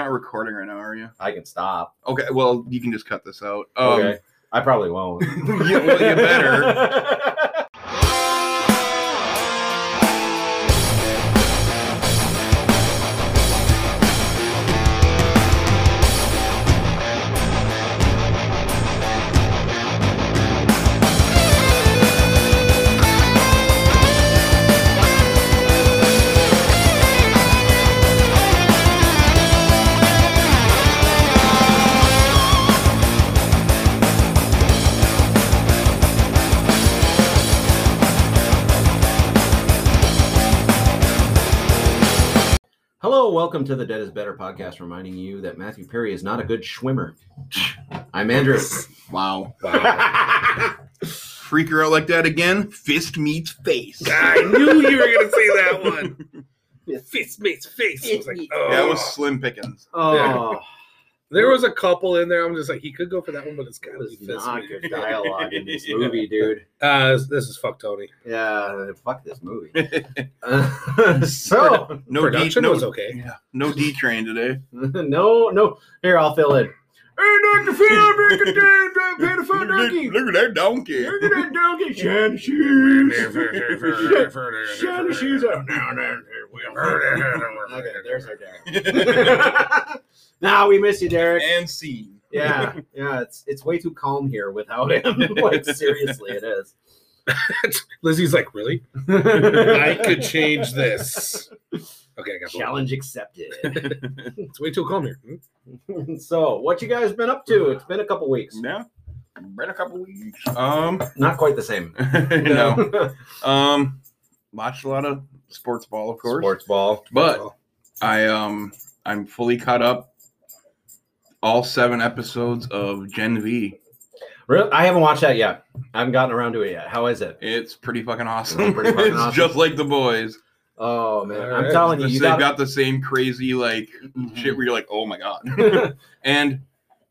not recording right now, are you? I can stop. Okay, well, you can just cut this out. Um, okay. I probably won't. yeah, well, you better. Hello, welcome to the Dead is Better podcast, reminding you that Matthew Perry is not a good swimmer. I'm Andrew. Wow. Wow. Freak her out like that again? Fist meets face. I knew you were gonna say that one. Fist meets face. I was like, oh. That was slim pickings. Oh, There was a couple in there. I'm just like, he could go for that one, but it's that gotta be was fist not good dialogue in this Yeah. movie, dude. Uh, this is fuck Tony. Yeah, fuck this movie. Uh, so, no Production D, no, was okay. Yeah, no D train today. no, no. Here, I'll fill in. Hey, Dr. Phil, make a damn beautiful donkey. Look at that donkey. Look at that donkey. Shiny shoes. Shiny shoes up now. Okay, there's our Derek. nah, we miss you, Derek. and scene. Yeah, yeah. It's it's way too calm here without him. like seriously, it is. Lizzie's like, really? I could change this. Okay, I got one. Challenge accepted. It's way too calm here. Hmm? so, what you guys been up to? It's been a couple weeks. Yeah. Been a couple weeks. Um, Not quite the same. no. Um, watched a lot of sports ball, of course. Sports ball. But I um I'm fully caught up. All seven episodes of Gen V. Really? I haven't watched that yet. I haven't gotten around to it yet. How is it? It's pretty fucking awesome. Pretty fucking it's awesome. just like the boys. Oh man, All I'm right. telling you, They've got, the same crazy like mm-hmm. shit where you're like, oh my god. And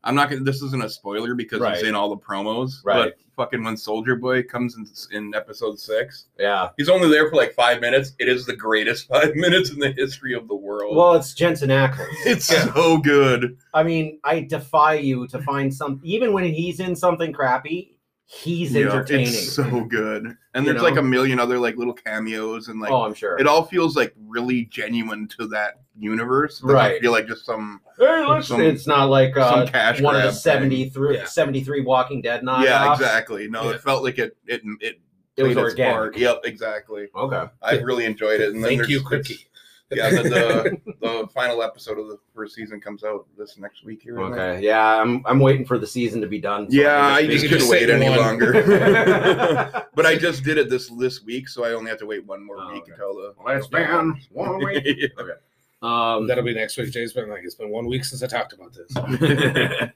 I'm not gonna. This isn't a spoiler because Right. it's in all the promos. Right. But fucking when Soldier Boy comes in in episode six, yeah. he's only there for like five minutes. It is the greatest five minutes in the history of the world. Well, it's Jensen Ackles. it's so good. I mean, I defy you to find some. Even when he's in something crappy, he's Yeah, entertaining. It's so good. And there's like a million other like little cameos and like oh, I'm sure. it all feels like really genuine to that universe. Right. Feel like just some Hey, listen, some- it's not like uh, some cash one of the grab 73, Yeah. 73 Walking Dead knockoffs. Yeah, exactly. No, Yeah. it felt like it it it It was organic. part. Yep, exactly. Okay. I really enjoyed it. And Thank you, Cookie. Yeah, the, the the final episode of the first season comes out this next week here. isn't it? Okay. Yeah, I'm I'm waiting for the season to be done. so Yeah, I can just You couldn't wait any one. longer. but I just did it this this week, so I only have to wait one more Oh, week okay. until the. Well, it's been one week. um, That'll be next week. Jay's been like, it's been one week since I talked about this.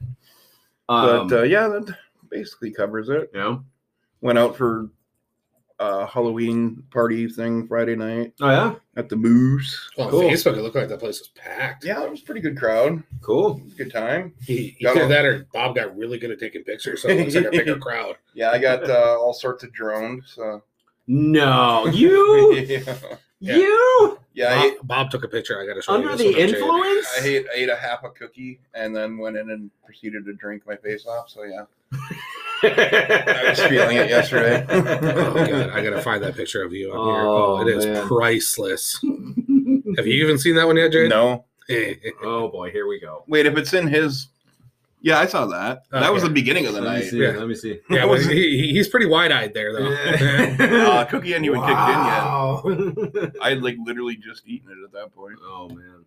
um, but uh, yeah, that basically covers it. Yeah. Went out for a Halloween party thing Friday night Oh yeah. at the Moose. Well, on Cool. Facebook, it looked like that place was packed. Yeah, it was a pretty good crowd. Cool. It was a good time. He, Got either that or Bob got really good at taking pictures, so it looks like a bigger crowd. Yeah, I got uh, all sorts of drones. So. No, you, yeah, Yeah. you yeah I, ate, Bob, Bob took a picture. I got to show under you. the this one up, Jay. influence. I ate, ate a half a cookie and then went in and proceeded to drink my face off. So yeah, I was feeling it yesterday. Oh, God, I got to find that picture of you on here. Oh, Oh, it is man. priceless. Have you even seen that one yet, Jay? no, oh boy, here we go. wait. If it's in his, yeah, I saw that. That was the beginning of the Let me night. see. Yeah. Let me see. yeah, well, he, he- he's pretty wide eyed there, though. Uh, cookie hadn't even Wow. kicked in yet. I had like literally just eaten it at that point. oh man.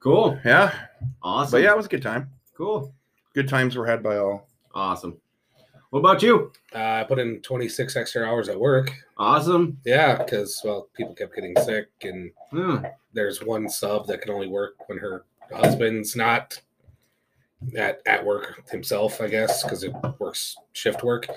Cool. Yeah, Awesome. but yeah, it was a good time. Cool. Good times were had by all. Awesome. What about you? Uh, I put in 26 extra hours at work. Awesome. Yeah, because, well, people kept getting sick, and Yeah. there's one sub that can only work when her husband's not at, at work himself, I guess, because it works shift work.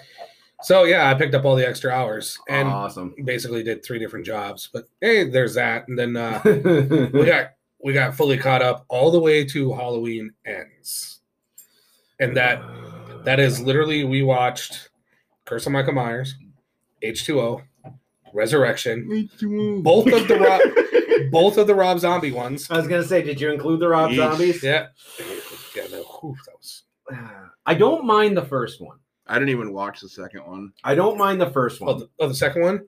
So, yeah, I picked up all the extra hours and awesome. basically did three different jobs. But hey, there's that. And then uh, we got we got fully caught up all the way to Halloween ends. And that that is literally we watched Curse of Michael Myers, H2O, Resurrection, both of the Rob both of the Rob Zombie ones. I was gonna say, did you include the Rob Yeesh. Zombies? Yeah, yeah. No, whew, that was I don't mind the first one. I didn't even watch the second one. I don't mind the first oh one. the, oh, the second one.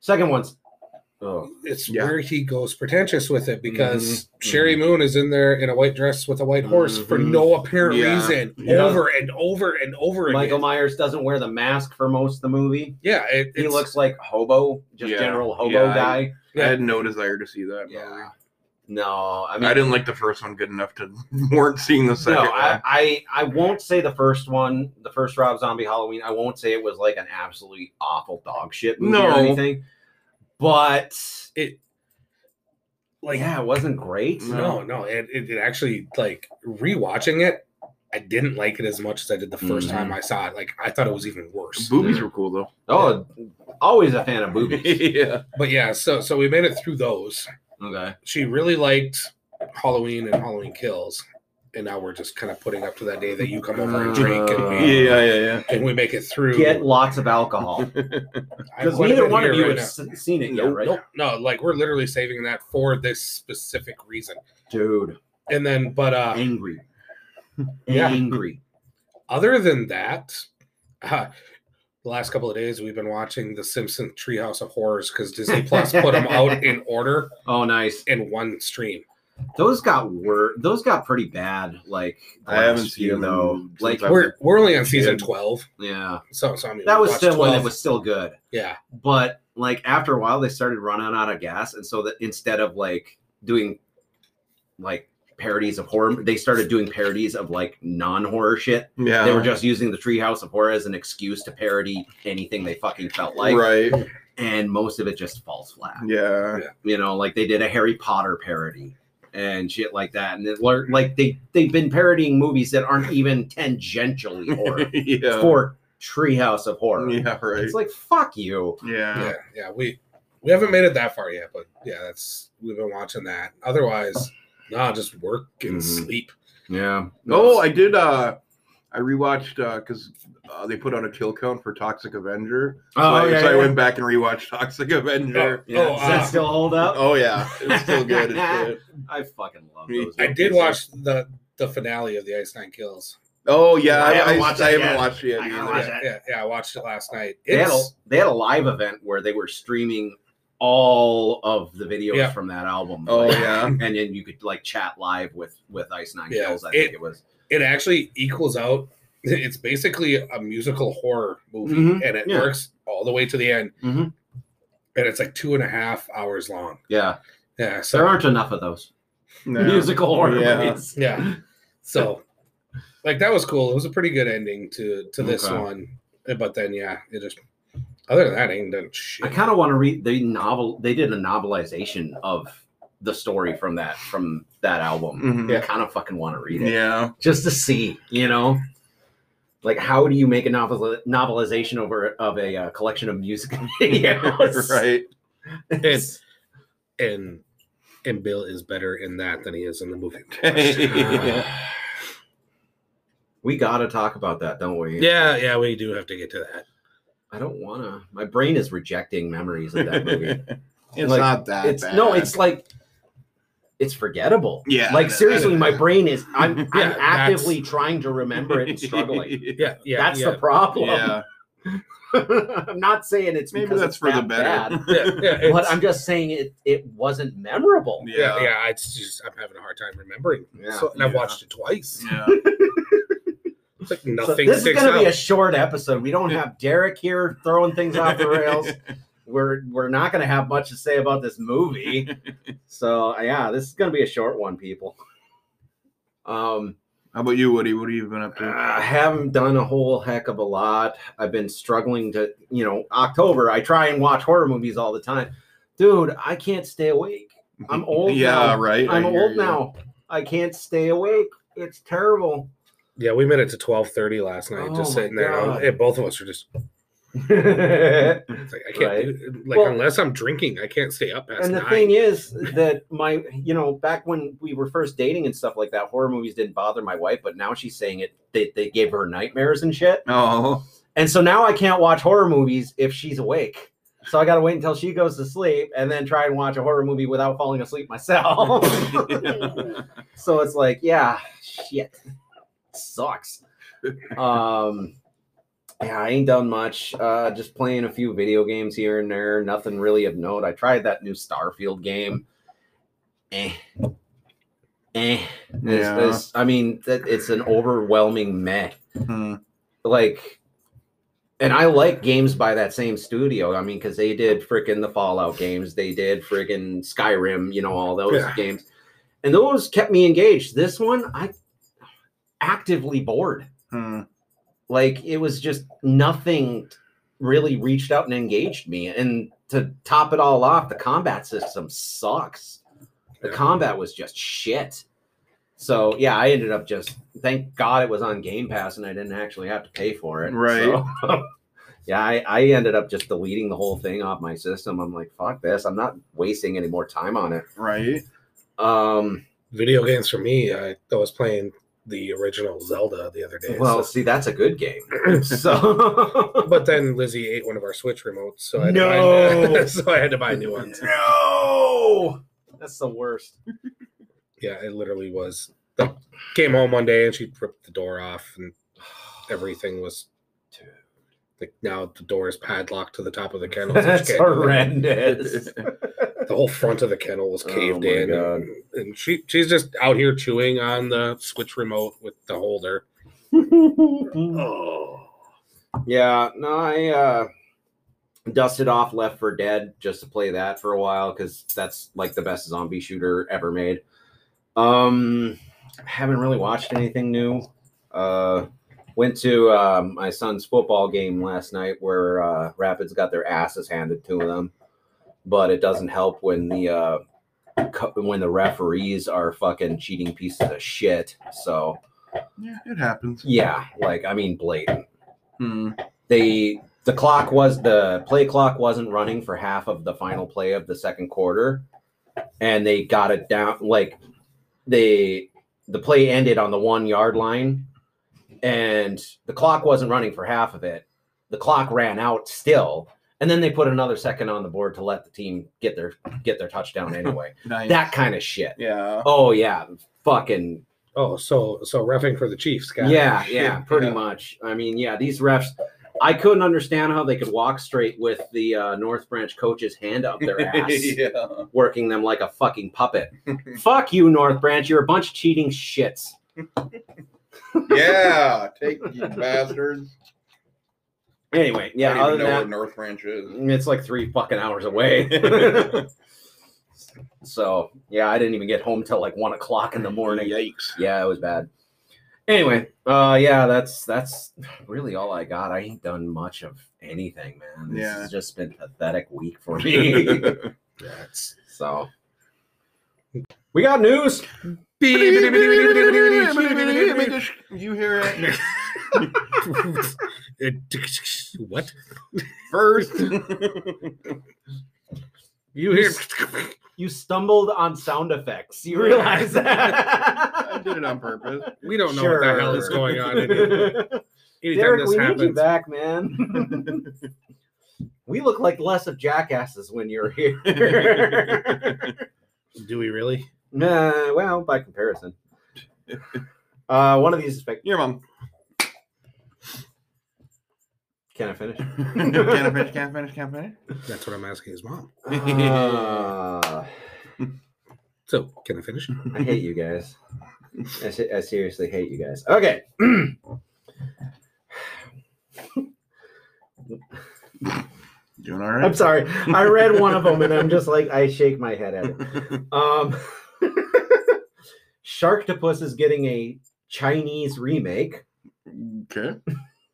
Second one's oh It's Yeah. where he goes pretentious with it because Mhm, Sheri Moon is in there in a white dress with a white horse for Mhm. no apparent Yeah. reason, Yeah. over and over and over Michael again. Myers doesn't wear the mask for most of the movie. yeah, it, He looks like hobo, just Yeah. general hobo Yeah, I- guy. Yeah. I had no desire to see that. movie. Yeah. No, I mean I, didn't like the first one good enough to warrant seeing the second no, I, one. I I won't say the first one, the first Rob Zombie Halloween. I won't say it was like an absolutely awful dog shit movie or anything, but It- like yeah, it wasn't great. no, no. It, it, it actually like rewatching it. I didn't like it as much as I did the 1st Mhm. time I saw it. Like I thought it was even worse. Boobies were cool though. Oh, always a fan of boobies. yeah. But yeah, so so we made it through those. okay. She really liked Halloween and Halloween Kills, and now we're just kind of putting up to that day that you come over and drink and we Yeah, yeah, and we make it through. Get lots of alcohol because have quite a neither one of you right have now. seen it yet, right? nope, no, like we're literally saving that for this specific reason. Dude, And then, but uh angry, Yeah. angry. other than that, uh, the last couple of days we've been watching The Simpsons Treehouse of Horrors because Disney Plus put them out in order Oh, nice. in one stream. Those got wor- Those got pretty bad. Like I haven't seen them though. Like We're we're only on season Kid. twelve, yeah, so so I mean that was watched still when it was still good. yeah But like after a while, they started running out of gas, and so that instead of like doing like parodies of horror, they started doing parodies of like non-horror shit. yeah. They were just using the Treehouse of Horror as an excuse to parody anything they fucking felt like, right. and most of it just falls flat. Yeah. You know, like they did a Harry Potter parody and shit like that, and it, like they they've been parodying movies that aren't even tangentially horror yeah. for Treehouse of Horror. Yeah, right. It's like fuck you. yeah. yeah yeah we we haven't made it that far yet, but yeah, that's we've been watching that. Otherwise, no, just work and Mhm. sleep. Yeah. Oh, I did. uh I rewatched because uh, they put on a kill count for Toxic Avenger. So, Oh, I, yeah, so I yeah. went back and rewatched Toxic Avenger. Yeah. Oh, Does that uh, still hold up? Oh yeah, it's still good. It's good. I fucking love Me- those. I did watch the the finale of the Ice Nine Kills. Oh yeah, I I, haven't I, watched I it haven't watched it yet. I either. watch Yeah, yeah, yeah, I watched it last night. They had, a, they had a live event where they were streaming all of the videos Yeah. from that album. Oh Like, yeah. and then you could like chat live with with Ice Nine Yeah, Kills. I it- think it was. It actually equals out. It's basically a musical horror movie, Mhm, and it yeah. works all the way to the end. Mhm. And it's like two and a half hours long. Yeah, Yeah, so there aren't enough of those No. musical horror Yeah. movies. yeah, so like that was cool. It was a pretty good ending to to this Okay. one. But then yeah, it just other than that, ain't done shit. I kind of want to read the novel. They did a novelization of the story from that from that album. Mhm. I kind of fucking want to read it Yeah. just to see, you know. Like, how do you make a novel novelization over of a uh, collection of music videos? right. It's- and and Bill is better in that than he is in the movie. Yeah. we got to talk about that, don't we? yeah, yeah, we do have to get to that. I don't want to. My brain is rejecting memories of that movie. it's Like, not that it's bad. no, it's like it's forgettable. Yeah, like that- seriously, that- my brain is. I'm, Yeah, I'm that's- actively trying to remember it and struggling. Yeah, yeah, that's yeah. the problem. yeah. I'm not saying it's Maybe that's it's for the better. bad, yeah, yeah, but I'm just saying it. It wasn't memorable. yeah, Yeah. yeah. It's just I'm having a hard time remembering. Yeah. so, and I've watched it twice. Yeah. It's like So nothing this is going to be a short episode. We don't have Derek here throwing things off the rails. We're we're not going to have much to say about this movie. So yeah, this is going to be a short one, people. Um, How about you, Woody? What have you been up to? I haven't done a whole heck of a lot. I've been struggling to, you know, October. I try and watch horror movies all the time, dude. I can't stay awake. I'm old Yeah, now. right. I I'm old you. now. I can't stay awake. It's terrible. Yeah, we made it to twelve thirty last night, Oh just my sitting there. And both of us are just and it's like I can't Right. do like Well- unless I'm drinking, I can't stay up past the nine. thing is that my, you know, back when we were first dating and stuff like that, horror movies didn't bother my wife, but now she's saying it. They, they gave her nightmares and shit. Oh, And so now I can't watch horror movies if she's awake. So I got to wait until she goes to sleep and then try and watch a horror movie without falling asleep myself. so it's like, yeah, shit. Sucks. Um yeah, I ain't done much. Uh just playing a few video games here and there. Nothing really of note. I tried that new Starfield game. Eh. Eh. It's- Yeah. it's- I mean, it's an overwhelming meh Hmm. like and I like games by that same studio. I mean, because they did freaking the Fallout games, they did freaking Skyrim, you know, all those Yeah. games, and those kept me engaged. This one, I actively bored. Hmm. Like it was just nothing really reached out and engaged me. And to top it all off, the combat system sucks. The Yeah. combat was just shit. So yeah, I ended up just thank God it was on Game Pass and I didn't actually have to pay for it. Right. So, yeah, I, I ended up just deleting the whole thing off my system. I'm like, fuck this. I'm not wasting any more time on it. Right. Um Video games for me, I, I was playing the original Zelda the other day. well, so- see, that's a good game. So but then Lizzie ate one of our Switch remotes, so I had No. to buy, so I had to buy new ones. No, that's the worst. Yeah, it literally was. I came home one day and she ripped the door off, and everything was. Like now the door is padlocked to the top of the kennel. That's can't do it. horrendous. The whole front of the kennel was Oh caved my in, God. and, and she she's just out here chewing on the Switch remote with the holder. Oh, yeah, no, I uh, dusted off Left for Dead just to play that for a while because that's like the best zombie shooter ever made. Um, haven't really watched anything new. Uh, went to um, my son's football game last night where uh, Rapids got their asses handed to them, but it doesn't help when the uh, when the referees are fucking cheating pieces of shit. So Yeah, it happens. yeah, like I mean, blatant Hmm. they the clock was the play clock wasn't running for half of the final play of the second quarter and they got it down like they the play ended on the one yard line and the clock wasn't running for half of it the clock ran out still and then they put another second on the board to let the team get their get their touchdown anyway Nice. that kind of shit Yeah. oh yeah fucking oh, so so refing for the Chiefs, guy. yeah, shit, yeah, pretty yeah. much. I mean, yeah, these refs, I couldn't understand how they could walk straight with the uh, North Branch coach's hand up their ass, yeah. working them like a fucking puppet. Fuck you, North Branch. You're a bunch of cheating shits. Yeah. Take you bastards. Anyway, Yeah, I don't even know where North Branch is. it's like three fucking hours away. so, yeah, I didn't even get home till like one o'clock in the morning. Yikes. yeah, it was bad. Anyway, uh yeah, that's that's really all I got. I ain't done much of anything, man. This Yeah. has just been a pathetic week for me. That's so we got news. You hear it It- what? first. You hear? You stumbled on sound effects. You realize that? I did it on purpose. We don't know what the hell is going on. Anytime Derek, this we need you back, man. we look like less of jackasses when you're here. do we really? Nah, well, by comparison. Uh, one of these is fake. Your mom. Can I finish? no, Can't I finish? Can't I finish? Can't I finish? That's what I'm asking his mom. Uh, So, can I finish? I hate you guys. I, se- I seriously hate you guys. Okay. Doing all I'm right. sorry. I read one of them and I'm just like, I shake my head at it. Um, Sharktopus is getting a Chinese remake okay.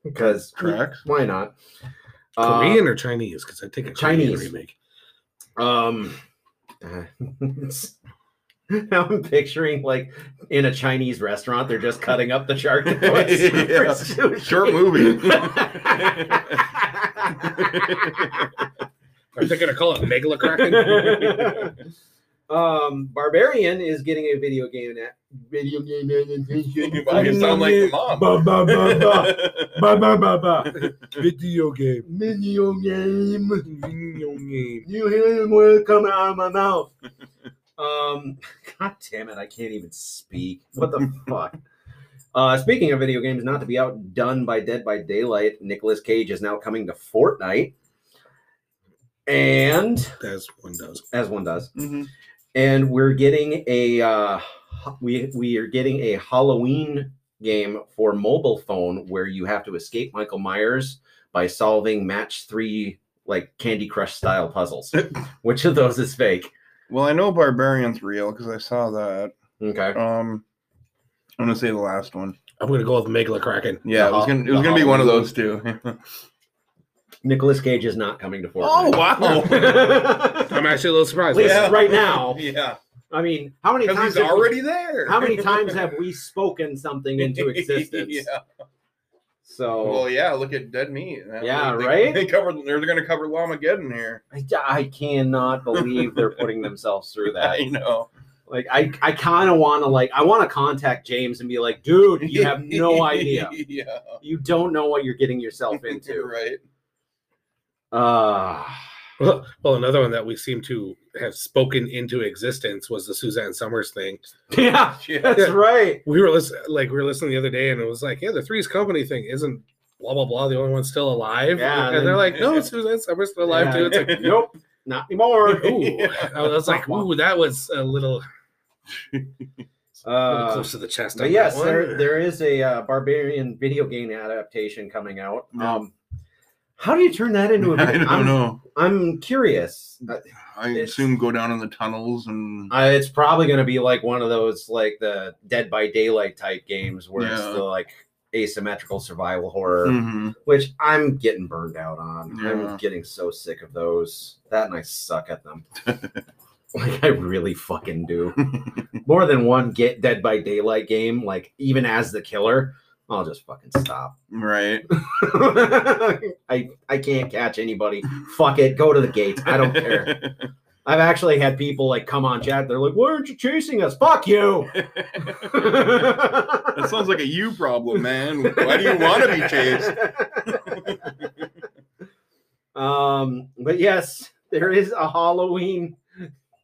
because Tracks. why not? Uh, Korean or Chinese? Because I take a Chinese Chinese. remake. Um, uh, now I'm picturing like in a Chinese restaurant, they're just cutting up the shark. Yeah. Short movie. Are they gonna call it Megalokraken? Um, Barbarian is getting a video game at video game you sound like the mom? Ba, ba, ba, ba. Ba, ba, ba, ba. Video game. Video game. Video game. You hear the word coming out of my mouth. Um, God damn it, I can't even speak. What the fuck? Uh, speaking of video games, not to be outdone by Dead by Daylight, Nicolas Cage is now coming to Fortnite, and As one does. as one does, Mhm. And we're getting a uh, we we are getting a Halloween game for mobile phone where you have to escape Michael Myers by solving match three like Candy Crush style puzzles. Which of those is fake? Well, I know Barbarian's real because I saw that. Okay. Um, I'm gonna say the last one. I'm gonna go with Megala Kraken. Yeah, it was gonna it was gonna be one of those two. Nicolas Cage is not coming to Fortnite. oh wow! I'm actually a little surprised. At least Yeah. right now. yeah, I mean, how many times he's have we- already there. how many times have we spoken something into existence? yeah. So Well, yeah. Look at Dead Meat. man. Yeah, They- right? They covered. They're gonna cover Llamageddon here. I, I cannot believe they're putting themselves through that. I know. Like I, I kind of want to like I want to contact James and be like, dude, you have no idea. yeah. You don't know what you're getting yourself into. right. Uh Well, well, another one that we seem to have spoken into existence was the Suzanne Somers thing. yeah, Yeah. that's right. We were listening, like we were listening the other day, and it was like, yeah, the Three's Company thing isn't blah blah blah. The only one still alive. Yeah, and and they're like, no, Suzanne Somers still alive Yeah. too. It's like, nope, not anymore. ooh. I was like, ooh, that was a little, Uh, close to the chest. Yes, there there is a uh, barbarian video game adaptation coming out. Yeah. Um, how do you turn that into a? I don't I'm, know. I'm curious. I It's- assume go down in the tunnels and Uh, it's probably going to be like one of those like the Dead by Daylight type games where it's the like asymmetrical survival horror, Mhm. which I'm getting burned out on. Yeah. I'm getting so sick of those. That and I suck at them. like I really fucking do. More than one get Dead by Daylight game, like even as the killer, I'll just fucking stop. right. I I can't catch anybody. Fuck it, go to the gates. I don't care. I've actually had people like come on chat. They're like, "Why aren't you chasing us? Fuck you!" that sounds like a you problem, man. Why do you want to be chased? um, but yes, there is a Halloween,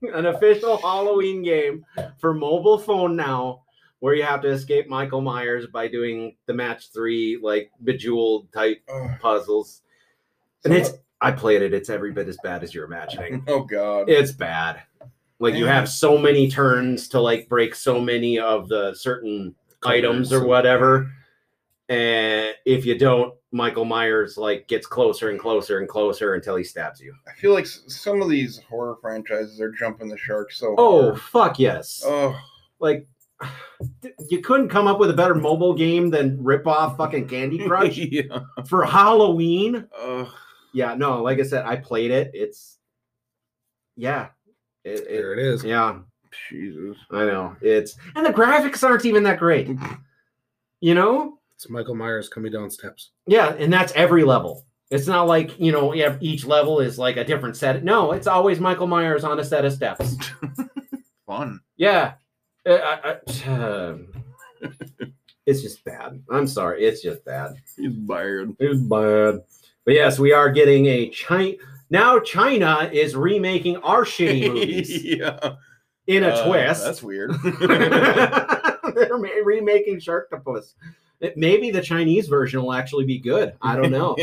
an official Halloween game for mobile phone now, where you have to escape Michael Myers by doing the match three like bejeweled type puzzles. And it's I played it. It's every bit as bad as you're imagining. Oh God. It's bad. Like you have so many turns to like break so many of the certain items or whatever. And if you don't, Michael Myers like gets closer and closer and closer until he stabs you. I feel like some of these horror franchises are jumping the shark so Oh hard. fuck yes! Oh, Like you couldn't come up with a better mobile game than rip off fucking Candy Crush yeah. for Halloween. Ugh. Yeah, no, like I said, I played it. It's yeah, it, it- there it is. yeah. Jesus. I know it's and the graphics aren't even that great. You know? It's Michael Myers coming down steps. Yeah, and that's every level. It's not like you know, yeah, each level is like a different set. No, it's always Michael Myers on a set of steps. Fun. Yeah, I- I- um, it's just bad. I'm sorry, it's just bad. He's bad. It's bad. But yes, we are getting a China now. China is remaking our shitty movies yeah. in a Uh, twist. That's weird. They're remaking Sharktopus. Maybe the Chinese version will actually be good. I don't know.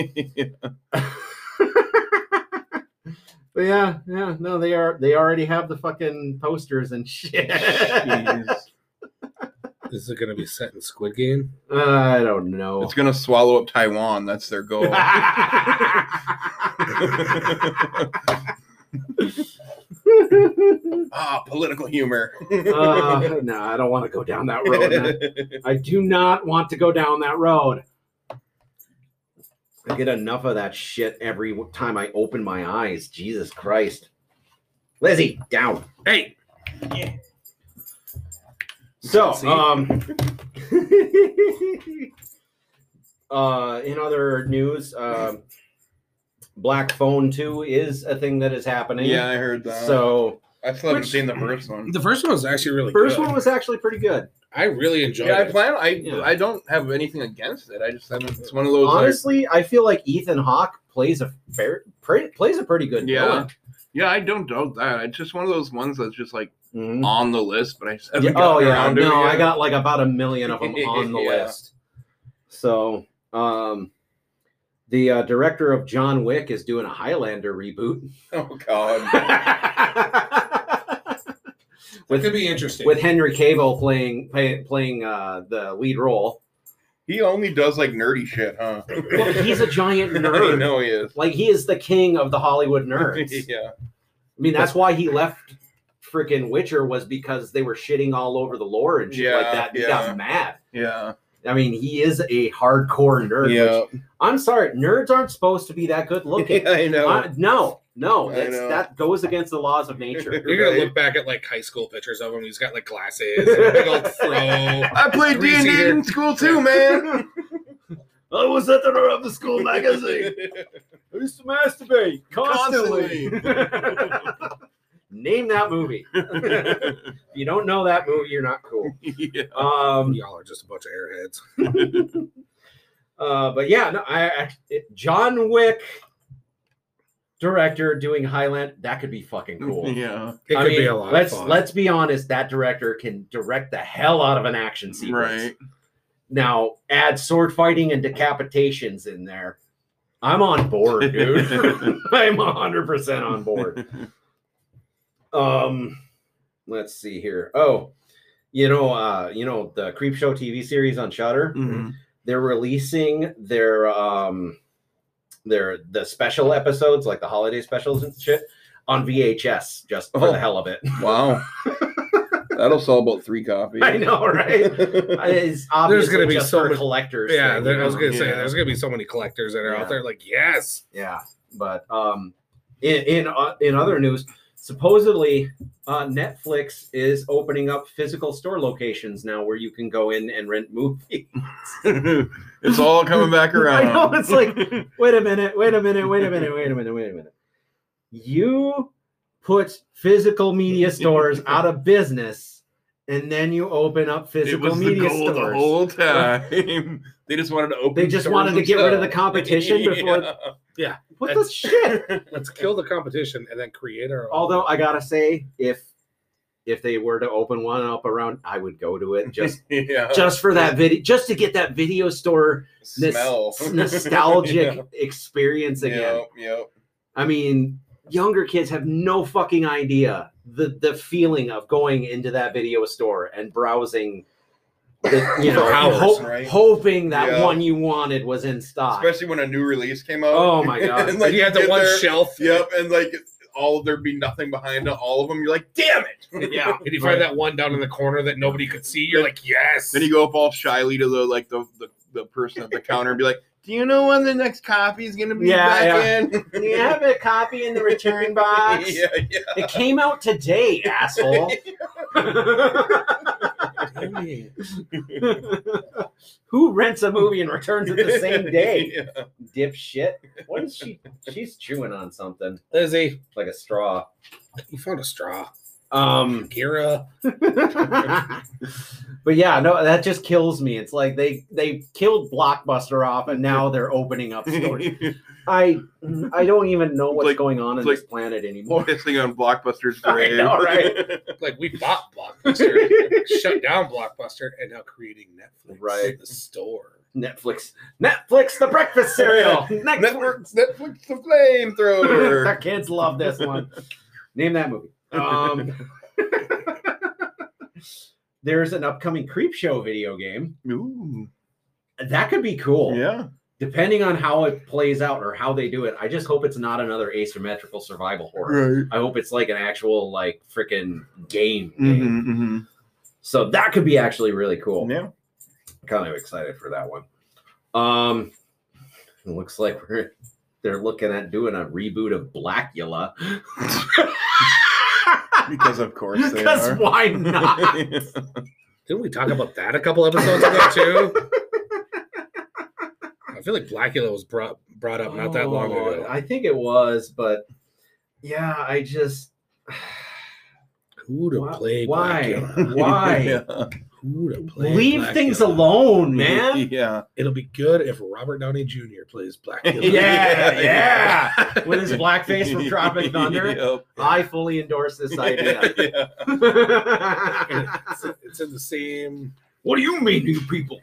But yeah, yeah, no, they are. They already have the fucking posters and shit. Is it going to be set in Squid Game? I don't know. It's gonna swallow up Taiwan. That's their goal. ah, political humor. uh, no, I don't want to go down that road. man. I do not want to go down that road. I get enough of that shit every time I open my eyes. Jesus Christ. Lizzie, down. Hey, So, um, uh, in other news, um, Black Phone 2 is a thing that is happening. yeah, I heard that. So, I still haven't Which- seen the first one. The first one was actually really First good. one was actually pretty good. I really enjoyed Yeah, I it. plan. I Yeah. I don't have anything against it. I just haven't. It's one of those. like- Honestly, I feel like Ethan Hawke plays a fair, pre, plays a pretty good yeah, villain. yeah. I don't doubt that. It's just one of those ones that's just like Mhm. on the list, but I just haven't Yeah, gotten oh yeah, around to it no, I got like about a million of them on the Yeah. list. So, um, the uh, director of John Wick is doing a Highlander reboot Oh god. It could be interesting. with Henry Cavill playing play, playing uh, the lead role. He only does like nerdy shit, huh? Well, he's a giant nerd. I nerd. know he is. Like he is the king of the Hollywood nerds. yeah. I mean, that's why he left freaking Witcher was because they were shitting all over the lore and shit like that. He yeah. got mad. Yeah. I mean, he is a hardcore nerd. which- Yeah. I'm sorry, nerds aren't supposed to be that good looking. I know. Uh, no, no, that's, that goes against the laws of nature. You're gonna look back at like high school pictures of him. He's got like glasses, and big old fro. I played D and D in school too, man. I was editor of the school magazine. I used to masturbate constantly. Name that movie. if you don't know that movie, you're not cool. yeah. Um, Y'all are just a bunch of airheads. uh, but yeah, no, I, I it, John Wick director doing Highland. That could be fucking cool. Yeah. It I could mean, be a lot let's of fun. let's be honest. That director can direct the hell out of an action sequence. Right. Now add sword fighting and decapitations in there. I'm on board, dude. I'm 100 percent on board. Um, let's see here. Oh, you know, uh, you know the Creep Show TV series on Shudder. Mhm. They're releasing their um, their the special episodes, like the holiday specials and shit, on VHS just for Oh. the hell of it. Wow. That'll sell about three copies. I know, right? It's obviously gonna be just so many- collectors. yeah, thing, there, I was gonna say Yeah. there's gonna be so many collectors that are Yeah. out there. Like, yes, Yeah, but um, in in uh, in other news, supposedly uh, Netflix is opening up physical store locations now where you can go in and rent movies. it's all coming back around. I know, it's like- wait a minute, wait a minute, wait a minute, wait a minute, wait a minute. You put physical media stores out of business, and then you open up it physical was the media goal stores. the whole time. they just wanted to open. They just wanted to get rid of the competition before. Yeah. What the shit? let's kill the competition and then create our. own. Although I gotta say, if if they were to open one up around, I would go to it just yeah. just for that video, just to get that video store smell nostalgic yeah. experience again. Yep, yep. I mean, younger kids have no fucking idea the the feeling of going into that video store and browsing. The, you know, hours, ho- right? hoping that Yeah. one you wanted was in stock. Especially when a new release came out. Oh my God. and like you had the one there- shelf. Yep, and like all there'd be nothing behind all of them. You're like, damn it. yeah, And you right. find that one down in the corner that nobody could see. You're like, yes. Then you go up all shyly to the like the the, the person at the counter and be like, "Do you know when the next copy is gonna be Yeah, back yeah. in?" Do you have a copy in the return box? yeah, yeah. It came out today, asshole. Who rents a movie and returns it the same day? Yeah. Dipshit. What is she? She's chewing on something Lizzie, like a straw. you found a straw. Um, Kira. but yeah, no, that just kills me. It's like they they killed Blockbuster off, and now they're opening up stores. I I don't even know what's like- going on in it's this planet anymore. Pissing on Blockbuster's I grave. know, right? Like we bought Blockbuster, shut down Blockbuster, and now creating Netflix. Right. The store. Netflix, Netflix, the breakfast cereal. Netflix, Netflix, the flamethrower. the kids love this one. Name that movie. Um, there's an upcoming Creep Show video game. Ooh, That could be cool. yeah. Depending on how it plays out or how they do it, I just hope it's not another asymmetrical survival horror. Right. I hope it's like an actual like freaking game. game. Mm-hmm, So that could be actually really cool. Yeah. kind of excited for that one. Um, it looks like we're they're looking at doing a reboot of Blackula. Because of course they because are. why not? Didn't we talk about that a couple episodes ago too? I feel like Blackula was brought brought up not that long Oh, ago. I think it was, but yeah, I just Who to Why- play? why? Blackula? Why? yeah. Who to play? Leave Blackula? things alone, man. Yeah. It'll be good if Robert Downey Jr. plays Blackula. Yeah, yeah. With his blackface from Tropic Thunder. Yep. I fully endorse this idea. yeah. it's, it's in the same what do you mean, you people?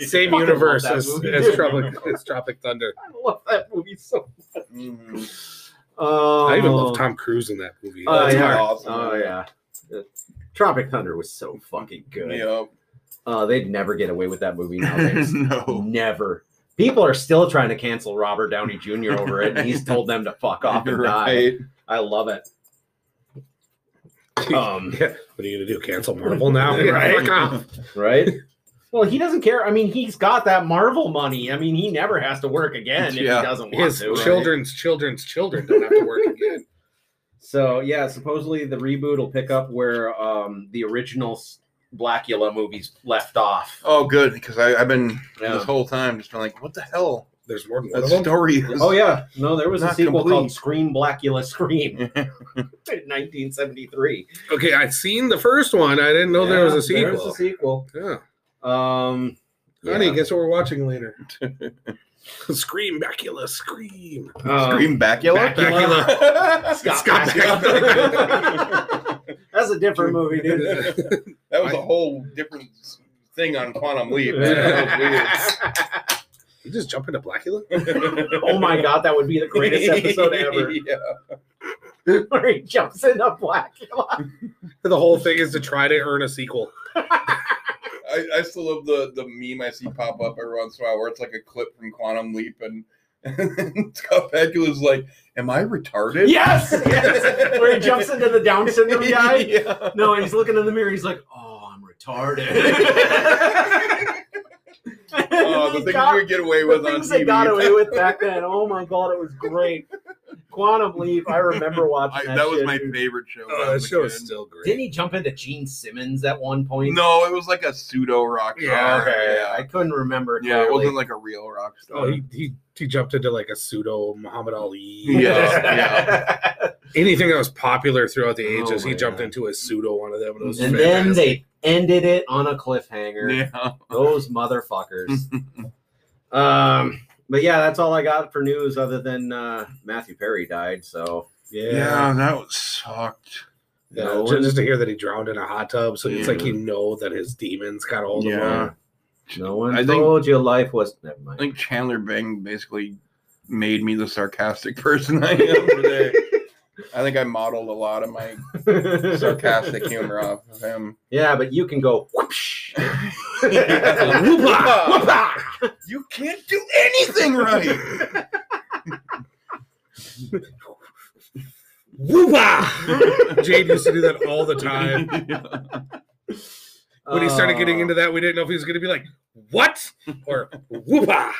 same Fucking universe as, as Tropic as Tropic Thunder. I love that movie so much. Mhm. Oh, I even love Tom Cruise in that movie. Oh, That's yeah. awesome. Oh yeah. Tropic Thunder was so fucking good. Yep. Uh, they'd never get away with that movie nowadays. no. never. People are still trying to cancel Robert Downey Jr. over it, and he's told them to fuck off and You're die. I love it. Um, Yeah. What are you gonna do? Cancel Marvel now? Right. Right? Well, he doesn't care. I mean, he's got that Marvel money. I mean, he never has to work again if Yeah. he doesn't want His to. right? children's children's children don't have to work again. So yeah, supposedly the reboot will pick up where um, the original s- Blackula movies left off. Oh, good because I, I've been Yeah. this whole time just been like, what the hell? There's more than one That story. Oh yeah, no, there was a sequel complete. called Scream Blackula Scream in 1973. Okay, I'd seen the first one. I didn't know there was a Yeah, There was sequel. a sequel. yeah. Um, Honey, yeah. guess what we're watching later? Scream, Bacula, scream. Um, Scream Bacula. Bacula. Scott, Scott Bakula. That's a different movie, dude. that was a whole different thing on Quantum Leap. That You just jump into Blackula? oh my god, that would be the greatest episode ever. Yeah. Where he jumps into Blackula. The whole thing is to try to earn a sequel. I, I still love the the meme I see pop up every once in a while where it's like a clip from Quantum Leap and, and Scott Bakula's like, "Am I retarded?" Yes, yes. Where he jumps into the Down syndrome guy. yeah. No, and he's looking in the mirror. He's like, "Oh, I'm retarded." Oh, the things got- you could get away the with on things TV. they got away with back then. Oh my god, it was great. Quantum Leap. I remember watching I, that. that was shit, my favorite show. Oh, that show is still great. Didn't he jump into Gene Simmons at one point? No, it was like a pseudo rock star. Yeah, Okay, yeah. I couldn't remember. Yeah, it wasn't like a real rock star. Oh, he, he he jumped into like a pseudo Muhammad Ali. Yeah, Anything that was popular throughout the Oh ages, he jumped God. into a pseudo one of them. And, it was and then they ended it on a cliffhanger. yeah. Those motherfuckers. um, but yeah, that's all I got for news. Other than uh, Matthew Perry died. So yeah, yeah, that was sucked. Yeah, No ju- one- just to hear that he drowned in a hot tub, so it's like Yeah. you know that his demons got hold of Yeah. him. no one I think- told you life was. Never I think Chandler Bing basically made me the sarcastic person I am today. I think I modeled a lot of my sarcastic humor off of him. yeah, but you can go. Whoosh. Whoopah! You can't do anything right. Whoopah! Jade used to do that all the time. When he started getting Oh. into that, we didn't know if he was going to be like, "What?" or "Whoopah."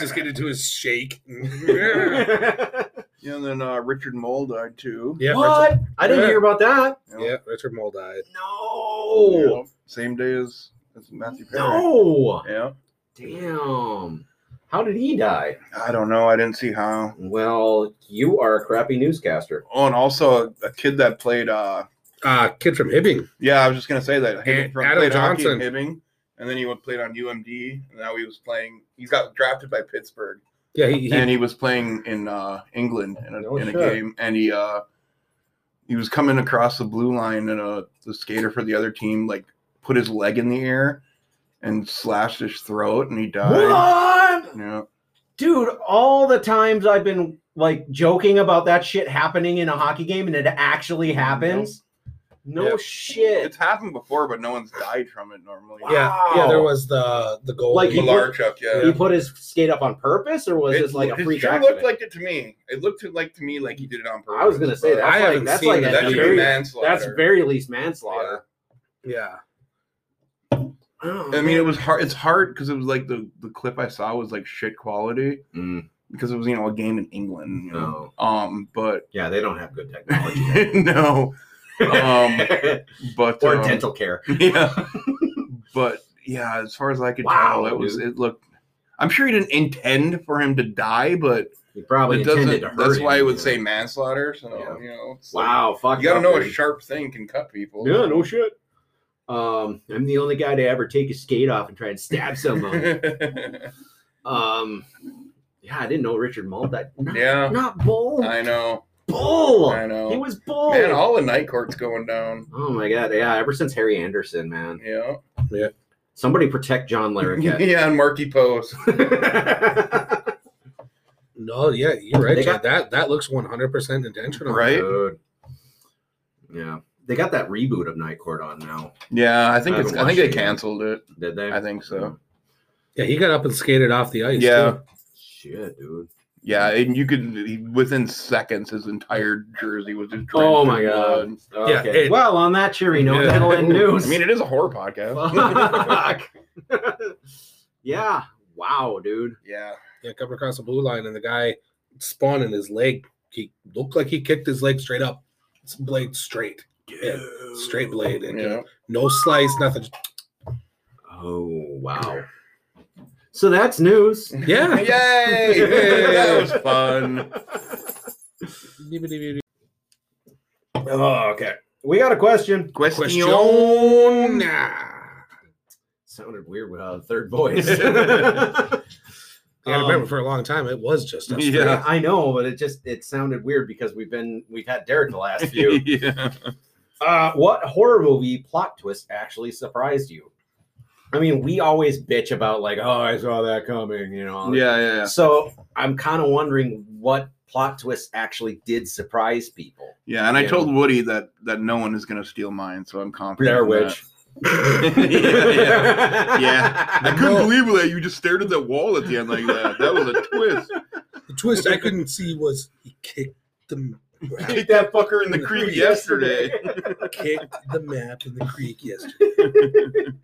Just get into his shake. yeah, Yeah, and then uh, Richard Moll died too. Richard, what? I didn't Yeah. hear about that. You know? yeah, Richard Moll died. No. Yeah. Same day as, as Matthew Perry. No. Yeah. Damn. How did he die? I don't know. I didn't see how. Well, you are a crappy newscaster. Oh, and also a, a kid that played. uh Uh, kid from Hibbing. Yeah, I was just gonna say that. He And from- Adam played hockey in Johnson. Hibbing, and then he went played on UMD, and now he was playing. He's got drafted by Pittsburgh, Yeah, he, he and he was playing in uh England in a, No in a game, and he uh he was coming across the blue line, and uh the skater for the other team like put his leg in the air and slashed his throat, and he died. What? Yeah. Dude, all the times I've been like joking about that shit happening in a hockey game and it actually happens. No Yep. shit. It's happened before, but no one's died from it normally. yeah, yeah. There was the the goal. Like he put- Malarchuk, yeah. He put his skate up on purpose or was It, this like a it freak sure accident? looked like it to me. It looked to, like to me like he did it on purpose. I was gonna say but that's I like haven't that's seen like that a that should be very, manslaughter. that's very least manslaughter. yeah, Oh, I mean, it was hard. It's hard because it was like the the clip I saw was like shit quality Mm, because it was you know a game in England. You know? no. Um, but Yeah, they don't have good technology. no, um, but or um, dental care. Yeah, but yeah, as far as I could Wow, tell, it was dude. it looked. I'm sure he didn't intend for him to die, but He probably it doesn't. intended to hurt That's why him, I would you say manslaughter. So Yeah. you know, it's like- Wow, fuck. you got to up, know a sharp thing can cut people. Yeah, no shit. Um, I'm the only guy to ever take a skate off and try and stab someone. um, yeah, I didn't know Richard Moll died. Not, yeah, not Bull. I know. Bull. I know. He was Bull. Man, all the night court's going down. oh my god, yeah. Ever since Harry Anderson, man. Yeah, Yeah. Somebody protect John Larroquette. yeah, and Markie Post. No, yeah, you're right. They got- that that looks 100 percent intentional. Right? Dude. Yeah, they got that reboot of Night Court on now. Yeah, I think I it's. I think watched they it canceled it. Did they? I think so. Yeah, he got up and skated off the ice. Yeah. too. Shit, dude. Yeah, and you could he, within seconds his entire jersey was just. Oh my god. blood. Yeah, it- well, on that cheery note, Yeah. that'll end news. I mean, it is a horror podcast. Fuck. yeah. Wow, dude. yeah, Yeah, coming across the blue line, and the guy spun in his leg. He looked like he kicked his leg straight up. It's blade straight. Yeah, straight blade. And yeah. no slice, nothing. Oh wow. So that's news. Yeah. Yay! that was fun. Oh, okay. We got a question. Question. Question. Sounded weird without a third voice. You gotta Um, remember, for a long time, it was just us. Yeah. Yeah, I know, but it just it sounded weird because we've been we've had Derek the last few. yeah. uh, what horror movie plot twist actually surprised you? I mean, we always bitch about like, oh, I saw that coming, you know. Yeah, yeah, yeah. So I'm kind of wondering what plot twist actually did surprise people. Yeah, and I Yeah. told Woody that that no one is gonna steal mine, so I'm confident. Blair in Witch. yeah, yeah. Yeah. I couldn't No. believe that you just stared at that wall at the end like that. That was a twist. The twist I couldn't see was he kicked the Kicked that fucker in the creek yesterday. kicked the map in the creek yesterday.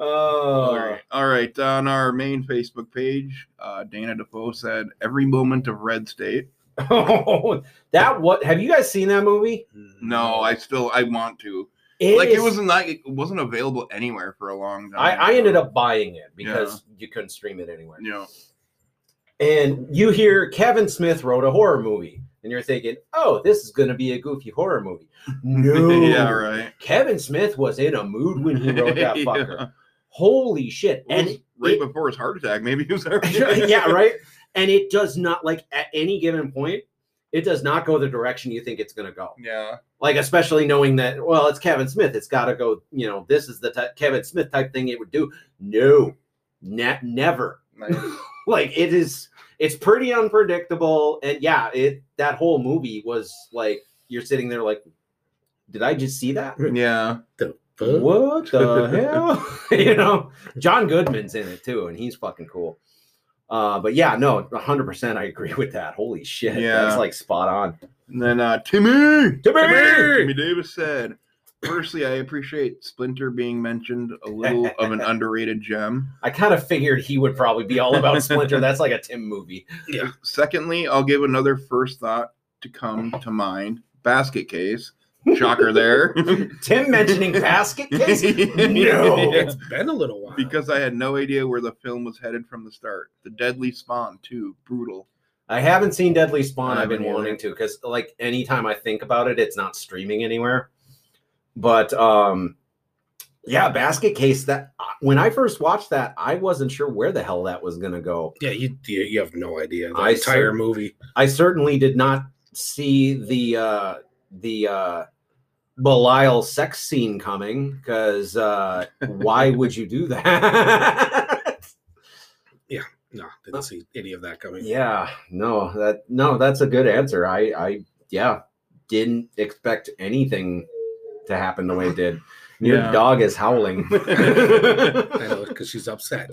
All oh, right. All right. On our main Facebook page, uh, Dana Defoe said, "Every moment of Red State." oh, that what? Have you guys seen that movie? No, I still I want to. It like it wasn't like it wasn't available anywhere for a long time. I, I ended up buying it because you couldn't stream it anywhere. you know, And you hear Kevin Smith wrote a horror movie, and you're thinking, "Oh, this is going to be a goofy horror movie." No, yeah, right. Kevin Smith was in a mood when he wrote that Yeah. Fucker. Holy shit! It was And right it- before his heart attack, maybe he was already. yeah, right. And it does not like at any given point, it does not go the direction you think it's going to go. Yeah, Like especially knowing that, well, it's Kevin Smith, it's got to go. You know, this is the type, Kevin Smith type thing it would do. No, ne- never. nice. Like it is. It's pretty unpredictable, and yeah, it that whole movie was like you're sitting there like, did I just see that? yeah. Fuck. What the hell? you know, John Goodman's in it too, and he's fucking cool. Uh, but yeah, no, 100% I agree with that. Holy shit. Yeah. That's like spot on. And then uh, Timmy, Timmy! Timmy Davis said, "Firstly, I appreciate Splinter being mentioned. A little of an underrated gem. I kind of figured he would probably be all about Splinter. That's like a Tim movie. Yeah. Secondly, I'll give another first thought to come to mind. Basket case. Shocker there. Tim mentioning basket case? No. It's been a little while. because I had no idea where the film was headed from the start. The Deadly Spawn, too. Brutal. I haven't seen Deadly Spawn. I I've been haven't either. wanting to because, like, anytime I think about it, it's not streaming anywhere. But um, yeah, Basket Case. That when I first watched that, I wasn't sure where the hell that was gonna go. yeah, you you you have no idea. The I entire cer- movie. I certainly did not see the uh, the uh, Belial sex scene coming because uh, why would you do that? Yeah, no, didn't see any of that coming. Yeah, no, that no, that's a good answer. I, I, yeah, didn't expect anything to happen the way it did. Your Yeah. dog is howling. Because she's upset.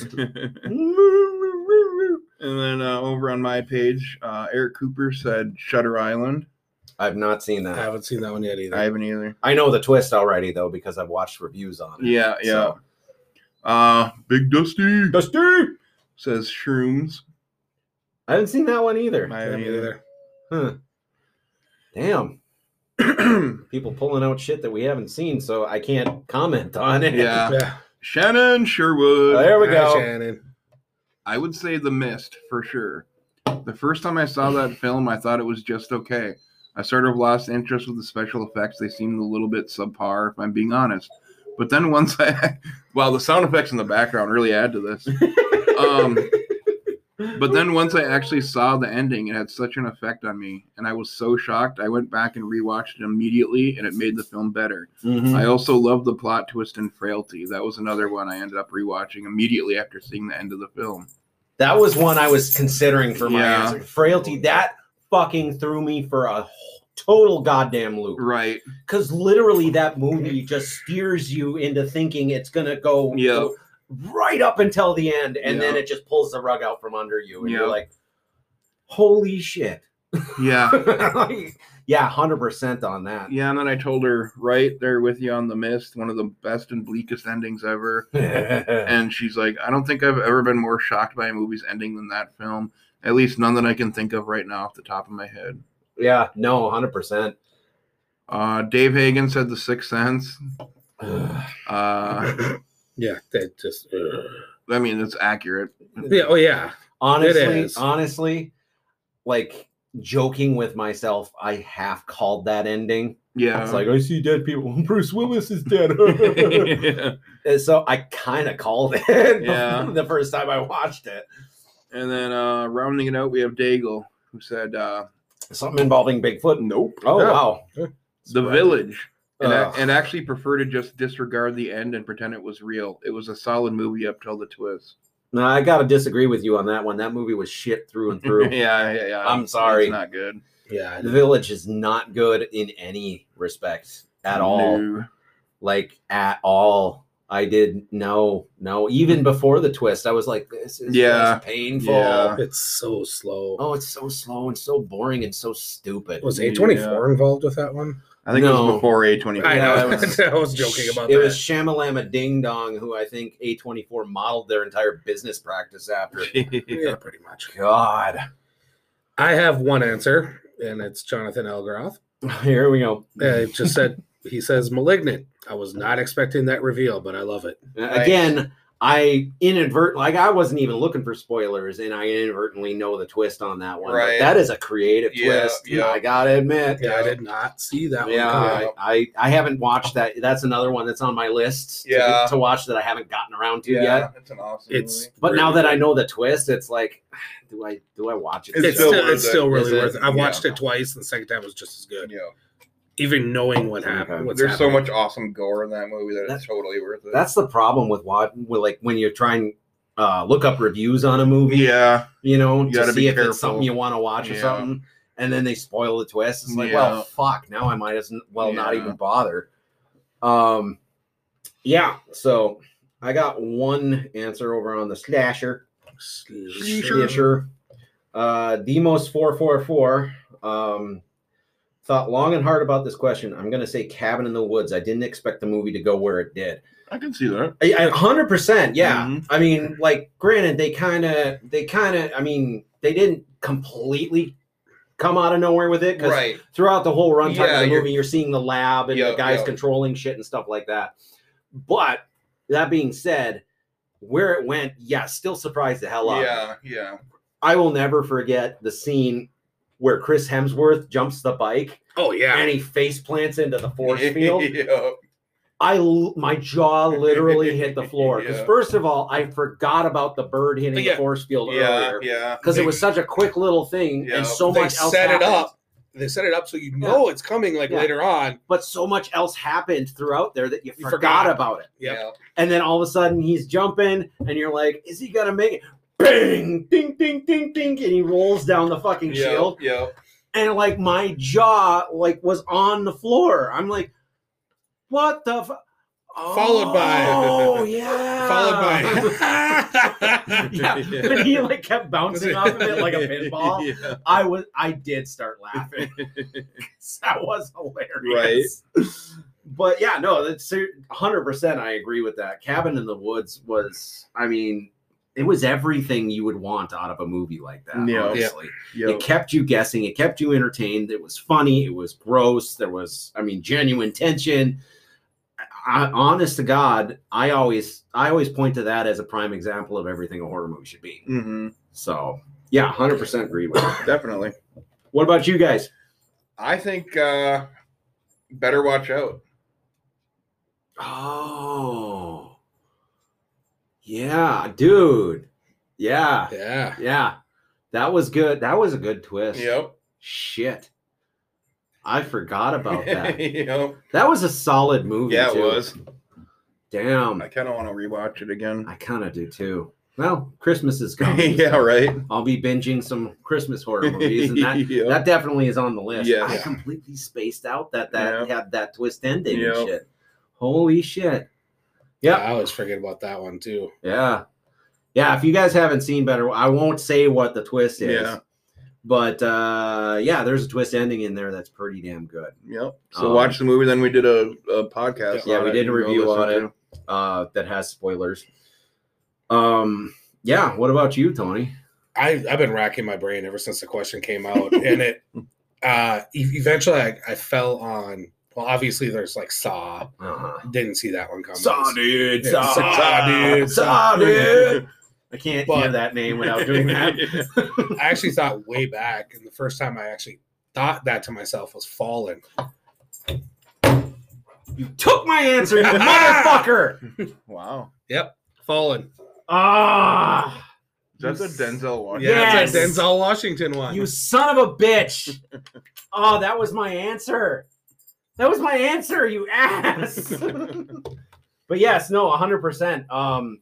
And then uh, over on my page, uh, Eric Cooper said Shutter Island. I've not seen that. I haven't seen that one yet either. I haven't either. I know the twist already though because I've watched reviews on it. Yeah, yeah. So- Uh, Big Dusty Dusty. says Shrooms. I haven't seen that one either. I I haven't haven't either. either. Huh. Damn. People pulling out shit that we haven't seen, so I can't comment on it. Yeah. Yeah. Shannon Sherwood. There we Hi, go. Shannon. I would say The Mist for sure. The first time I saw that film, I thought it was just okay. I sort of lost interest with the special effects. They seemed a little bit subpar, if I'm being honest. But then once I, well, the sound effects in the background really add to this. Um, but then once I actually saw the ending, it had such an effect on me, and I was so shocked. I went back and rewatched it immediately, and it made the film better. Mhm. I also loved the plot twist in Frailty. That was another one I ended up rewatching immediately after seeing the end of the film. That was one I was considering for my Yeah. answer. Frailty, that fucking threw me for a total goddamn loop. Right. Because literally, that movie just steers you into thinking it's gonna go, Yeah. right up until the end, and then it just pulls the rug out from under you, and Yeah. you're like, "Holy shit!" Yeah. Like, yeah, hundred percent on that. Yeah, and then I told her, right there with you on the mist, one of the best and bleakest endings ever. And she's like, I don't think I've ever been more shocked by a movie's ending than that film. At least none that I can think of right now off the top of my head. yeah, no, hundred percent. Uh, Dave Hagan said The Sixth Sense. Uh, Yeah, that just. uh, I mean, it's accurate. yeah. Oh yeah. honestly, is. honestly, like joking with myself, I half called that ending. Yeah. It's like I see dead people. Bruce Willis is dead. yeah. So I kind of called it. Yeah. the first time I watched it. And then uh, rounding it out, we have Daigle, who said uh, Something involving Bigfoot. Nope. Oh Yeah. wow. The Village. And, I, Ugh. and actually prefer to just disregard the end and pretend it was real. It was a solid movie up till the twist. No, I gotta disagree with you on that one. That movie was shit through and through. yeah, yeah, yeah. I'm sorry. It's not good Yeah. The Village is not good in any respect at all. Like at all. I did no, no. Even before the twist, I was like, "This is Yeah. just painful." Yeah. It's so slow. Oh, it's so slow and so boring and so stupid. Was A24 involved with that one? I think it was before A24. I Yeah, know. it was- I was joking about it that. was Shamalama Ding Dong, who I think A24 modeled their entire business practice after. yeah, pretty much. God. I have one answer, and it's Jonathan Elgroth. Here we go. Uh, it just said he says malignant. I was not expecting that reveal, but I love it. Uh, again, I inadvertently, like, I wasn't even looking for spoilers, and I inadvertently know the twist on that one. Right. that is a creative Yeah, twist. yeah. I gotta admit. Yeah, I did not see that Yeah, one. I. I, I haven't watched that. That's another one that's on my list to- Yeah. to, watch that I haven't gotten around to yet. it's an awesome It's movie. But now really that I know the twist, it's like, do I do I watch it? It's it's still still, worth it's it. still really Is worth it. I watched Yeah. it twice, and the second time was just as good. Yeah. Even knowing what Okay. happened. What's There's so much awesome gore in that movie that That- it's totally worth it. That's the problem with what, with like when you're trying uh look up reviews on a movie. yeah. you know, You to see be if careful. it's something you want to watch or something, and then they spoil the twist. It's like, Yeah. well, fuck. Now I might as well not even bother. Um, yeah. So I got one answer over on the slasher. Slasher. Uh, Demos four four four. Um, thought long and hard about this question. I'm gonna say Cabin in the Woods. I didn't expect the movie to go where it did. I can see that. A hundred percent, yeah. Mhm. I mean, like, granted, they kind of, they kind of, I mean, they didn't completely come out of nowhere with it because Right. throughout the whole runtime Yeah, of the you're- movie, you're seeing the lab and Yeah, the guys yeah. controlling shit and stuff like that. But that being said, where it went, yeah, still surprised the hell out. Yeah, yeah. I will never forget the scene where Chris Hemsworth jumps the bike Oh yeah. and he face plants into the force field. yeah. I my jaw literally hit the floor because Yeah. first of all, I forgot about the bird hitting Yeah. the force field Yeah, earlier yeah. because it was such a quick little thing Yeah. and so they much else set it happened. up. They set it up so you know it's coming like later on. But so much else happened throughout there that you, You forgot, forgot. about it. Yeah. And then all of a sudden he's jumping and you're like, is he gonna make it? Bang! Ding ding ding ding and he rolls down the fucking Yeah, shield. yeah. And like my jaw like was on the floor. I'm like, what the fu- Followed by- Oh yeah. Followed by yeah, but he like kept bouncing off of it like a pinball. Yeah. I was, I did start laughing. that was hilarious. right? But yeah, no, that's hundred percent. I agree with that. Cabin in the Woods was, I mean, it was everything you would want out of a movie like that. Yeah. honestly, Yeah. it kept you guessing. It kept you entertained. It was funny. It was gross. There was, I mean, genuine tension. I, honest to God, I always, I always point to that as a prime example of everything a horror movie should be. hmm So Yeah, hundred percent agree with you. Definitely. What about you guys? I think uh better watch out. Oh, yeah, dude. Yeah, Yeah. yeah. That was good. That was a good twist. Yep. Shit. I forgot about that. yep. that was a solid movie. Yeah, it too. was. Damn. I kind of want to rewatch it again. I kind of do too. Well, Christmas is coming. yeah, so right. I'll be binging some Christmas horror movies, and that Yep. that definitely is on the list. Yes. I completely spaced out that that Yeah. had that twist ending Yep. and shit. Holy shit. Yeah, I always forget about that one too. Yeah. Yeah. If you guys haven't seen Better, I won't say what the twist is. Yeah. But uh, yeah, there's a twist ending in there that's pretty damn good. Yep. So Um, watch the movie. Then we did a, a podcast. Yeah, we did a you can go review on it. Uh, that has spoilers. Um, yeah. What about you, Tony? I I've been racking my brain ever since the question came out, and it uh eventually I, I fell on. Well, obviously there's like Saw. Uh-huh. Didn't see that one coming. Saw, dude. Yeah, Saw, dude. Saw, dude. I can't hear that name without doing that. I actually thought way back, and the first time I actually thought that to myself was Fallen. You took my answer, you motherfucker. wow. Yep, Fallen. Ah, That's a Denzel Washington? Yeah, Yes. a Denzel Washington one. you son of a bitch. Oh, that was my answer. That was my answer, you ass. but yes, no, 100%. Um,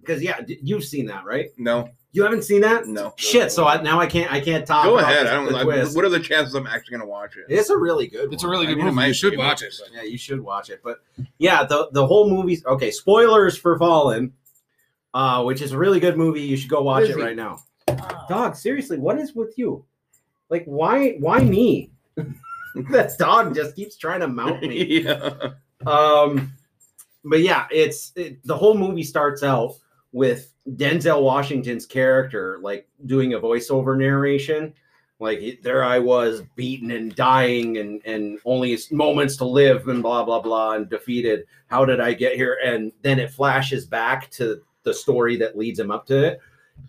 because yeah, you've seen that, right? No, You haven't seen that? no. Shit. So I, now I can't. I can't talk. Go about ahead. the- I don't the know. twist. What are the chances I'm actually going to watch it? It's a really good. it's a one. really I good mean, movie. You should watch it. but- Yeah, you should watch it. But yeah, the the whole movie's okay. Spoilers for Fallen, uh, which is a really good movie. You should go watch it Lizzie. right now. Dog, seriously, what is with you? Like, why why me? that dog just keeps trying to mount me. yeah. Um, but yeah, it's it, the whole movie starts out with Denzel Washington's character like doing a voiceover narration. Like there I was beaten and dying and and only moments to live and blah blah blah and defeated. How did I get here? And then it flashes back to the story that leads him up to it.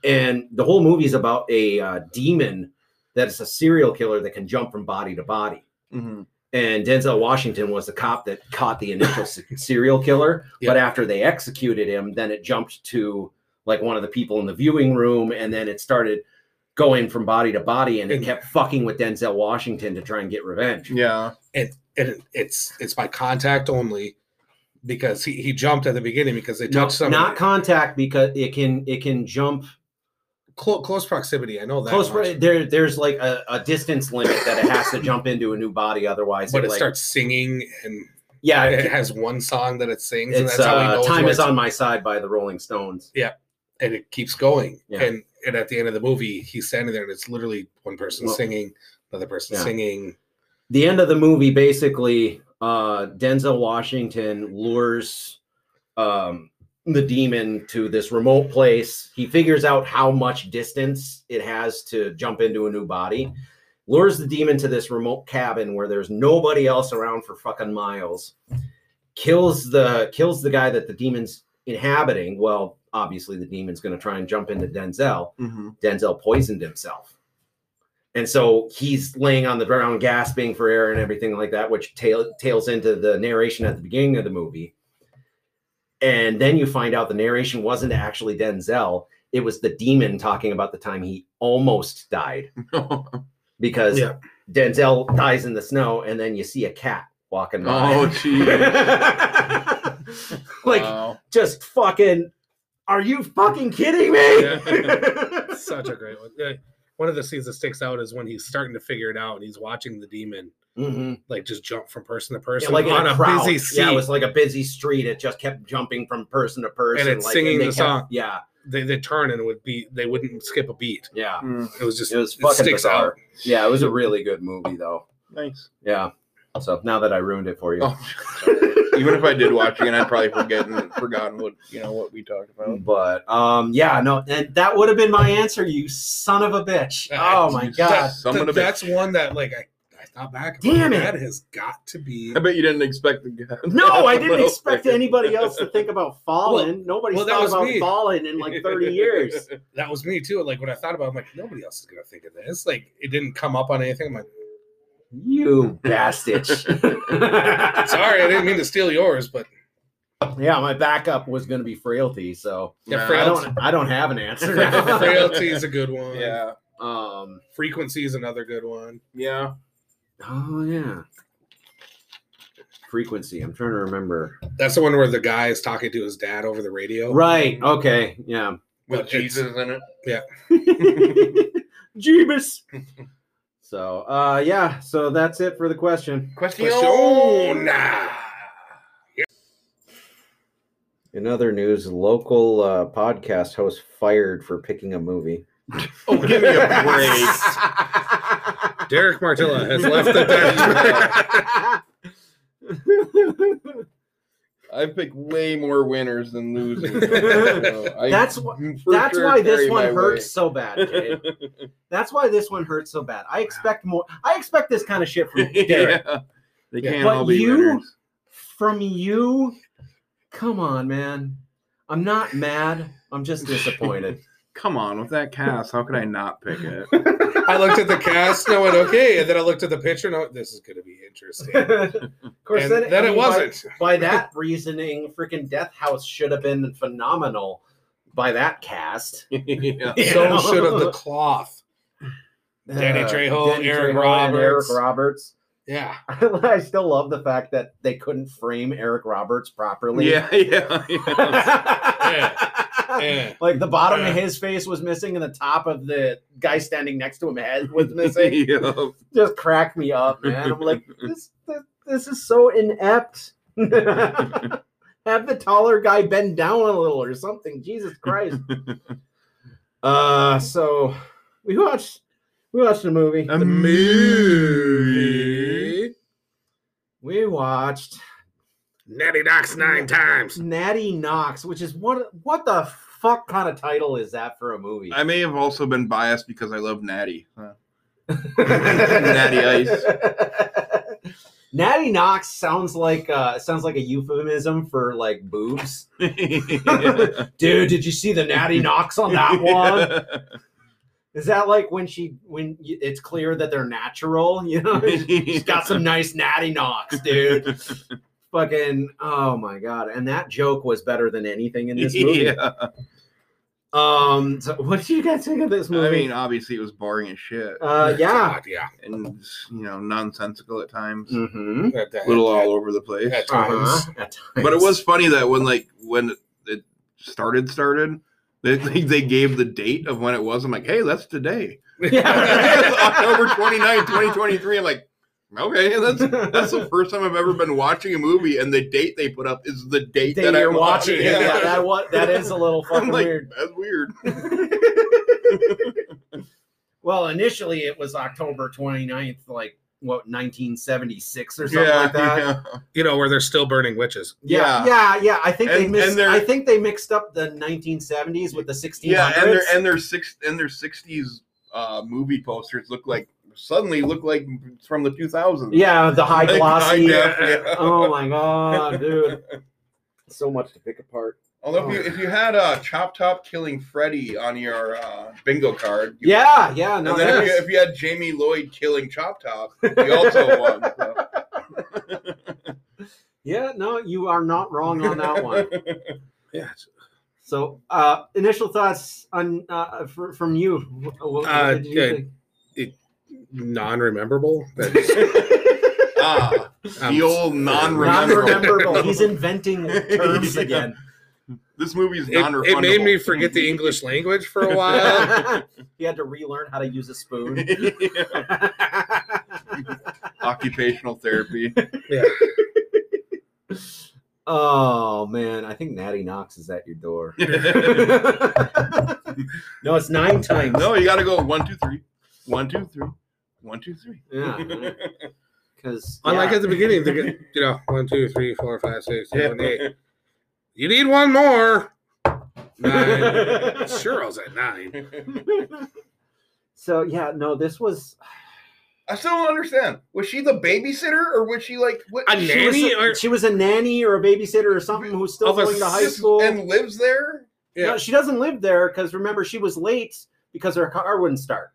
And the whole movie is about a uh, demon that is a serial killer that can jump from body to body Mhm. and Denzel Washington was the cop that caught the initial serial killer. But after they executed him, then it jumped to like one of the people in the viewing room, and then it started going from body to body, and it And- kept fucking with Denzel Washington to try and get revenge. Yeah. it, it it's it's by contact only because he, he jumped at the beginning because they No, touched some not contact because it can it can jump close, close proximity. I know that, close. much. There, there's like a, a distance limit that it has to jump into a new body, otherwise, but it like, starts singing and Yeah, it it, has one song that it sings, and that's how he uh, knows "Time is on My Side" by the Rolling Stones. Yeah, and it keeps going. Yeah. And and at the end of the movie, he's standing there, and it's literally one person Well- singing, another person Yeah. singing. the end of the movie basically uh denzel washington lures um the demon to this remote place he figures out how much distance it has to jump into a new body lures the demon to this remote cabin where there's nobody else around for fucking miles kills the kills the guy that the demon's inhabiting well obviously the demon's going to try and jump into denzel Mhm. Denzel poisoned himself. And so he's laying on the ground, gasping for air and everything like that, which tail, tails into the narration at the beginning of the movie. And then you find out the narration wasn't actually Denzel, it was the demon talking about the time he almost died because Yeah. Denzel dies in the snow, and then you see a cat walking by. oh, geez. like, Wow. just fucking, are you fucking kidding me? Such a great one. Yeah. One of the scenes that sticks out is when he's starting to figure it out, and he's watching the demon Mhm. like just jump from person to Yeah, person like on a, a, crowd. busy street. Yeah, it was like a busy street. It just kept jumping from person to person. And it's like, singing they the kept- song. Yeah, they they turn and it would be they wouldn't skip a beat. yeah. Mm, It was just It was it fucking sticks bizarre. out. Yeah, it was a really good movie though. nice. Yeah. So now that I ruined it for you. Oh, even if I did watch again, I'd probably forget and forgotten what you know what we talked about. But um, yeah, no, and that would have been my answer, you son of a bitch. Oh my god. Some of the that's one that like I I thought back. Damn it. That has got to be. I bet you didn't expect the guy. No, I didn't expect anybody else to think about Fallen. Nobody's well, thought about me. Fallen in like 30 years. That was me too. Like when I thought about, it, I'm like, nobody else is gonna think of this. Like it didn't come up on anything. I'm like, You bastard. sorry, I didn't mean to steal yours, but Yeah, my backup was going to be frailty, so yeah, Nah, I don't. I don't have an answer. frailty is a good one. Yeah. Um. frequency is another good one. Yeah. Oh yeah. Frequency. I'm trying to remember. That's the one where the guy is talking to his dad over the radio. Right. Okay. Yeah. With But Jesus in it. Yeah. Jeebus. so, uh, yeah. So that's it for the question. Question. Question. In other news, local uh, podcast host fired for picking a movie. Oh, give me a break. Derek Martilla has left the deck. I picked way more winners than losers. So I That's wh- for That's sure why this carry one my hurts so bad. Kid. That's why this one hurts so bad. I expect more. I expect this kind of shit from weight. Derek. yeah. They can't But all be you- winners. From you, come on, man. I'm not mad. I'm just disappointed. Come on, with that cast, how could I not pick it? I looked at the cast and I went, okay. And then I looked at the picture and I went, this is going to be interesting. of course, And then, then I it mean, by- wasn't. By, that reasoning, freaking Death House should have been phenomenal by that cast. yeah. So know? should have the cloth. Danny uh, Trejo, Danny Eric Trejo and Eric Roberts. Roberts. Yeah. I still love the fact that they couldn't frame Eric Roberts properly. Yeah, yeah, yeah. Yeah. Like the bottom Yeah. of his face was missing, and the top of the guy standing next to him head was missing. Yeah. Just cracked me up, man. I'm like, this, this, this is so inept. Have the taller guy bend down a little or something. Jesus Christ. Uh, so we watched we watched a movie. A movie. We watched Natty Knocks nine times. Natty Knox, which is what what the fuck kind of title is that for a movie? I may have also been biased because I love Natty. Uh, Natty Ice. Natty Knox sounds like uh sounds like a euphemism for like boobs. Dude, did you see the Natty Knox on that one? Is that like when she when y- it's clear that they're natural? You know, she's got some nice Natty Knocks, dude. Fucking oh my god! And that joke was better than anything in this movie. Yeah. Um, so what did you guys think of this movie? I mean, obviously it was boring as shit, uh, yeah. God, yeah. and you know, nonsensical at times, Mm-hmm. At, a little all over the place. At times. Uh-huh. At But it was funny that when like when it started started, they they, they gave the date of when it was. I'm like, hey, that's today, Yeah. October 29, 2023. I'm like, okay, that's that's the first time I've ever been watching a movie, and the date they put up is the date Day that you're I'm watching it. Yeah. Yeah, that what that is a little I'm fucking like, weird. that's weird. well, initially it was October 29th, like what 1976 or something Yeah, like that. yeah. You know, where they're still burning witches. Yeah, yeah, yeah. I think they And- mixed. they're- I think they mixed up the 1970s with the 1600s. Yeah, and their and their six and their sixties uh, movie posters look like suddenly look like from the two thousands. yeah, the high Like, glossy. high def, yeah. Oh my god, dude! So much to pick apart. Although if you if you had uh, Chop Top killing Freddy on your uh, bingo card, you Yeah, yeah. No, and then if you, if you had Jamie Lloyd killing Chop Top, you also won. so. yeah, no, you are not wrong on that one. Yeah. So, uh, initial thoughts on uh, fr- from you. What, what Uh, did you good. think? Non-rememberable. That's, ah, um, the old non-rememberable. Non-rememberable. He's inventing terms Yeah. again. This movie is non-refundable. it made me forget the English language for a while. he had to relearn how to use a spoon. Occupational therapy. yeah. oh man, I think Natty Knox is at your door. no, no, it's nine times. No, you got to go one, two, three, one, two, three, one, two, three. Yeah, because Unlike at the beginning, they get, you know, one, two, three, four, five, six, seven, eight. You need one more. Nine. Sure, I was at nine. so yeah, no, this was I still don't understand. Was she the babysitter or was she like what? A she She was, nanny a, or- she was a nanny or a babysitter or something who's still going to high school. and lives there? Yeah. No, she doesn't live there because remember she was late because her car wouldn't start.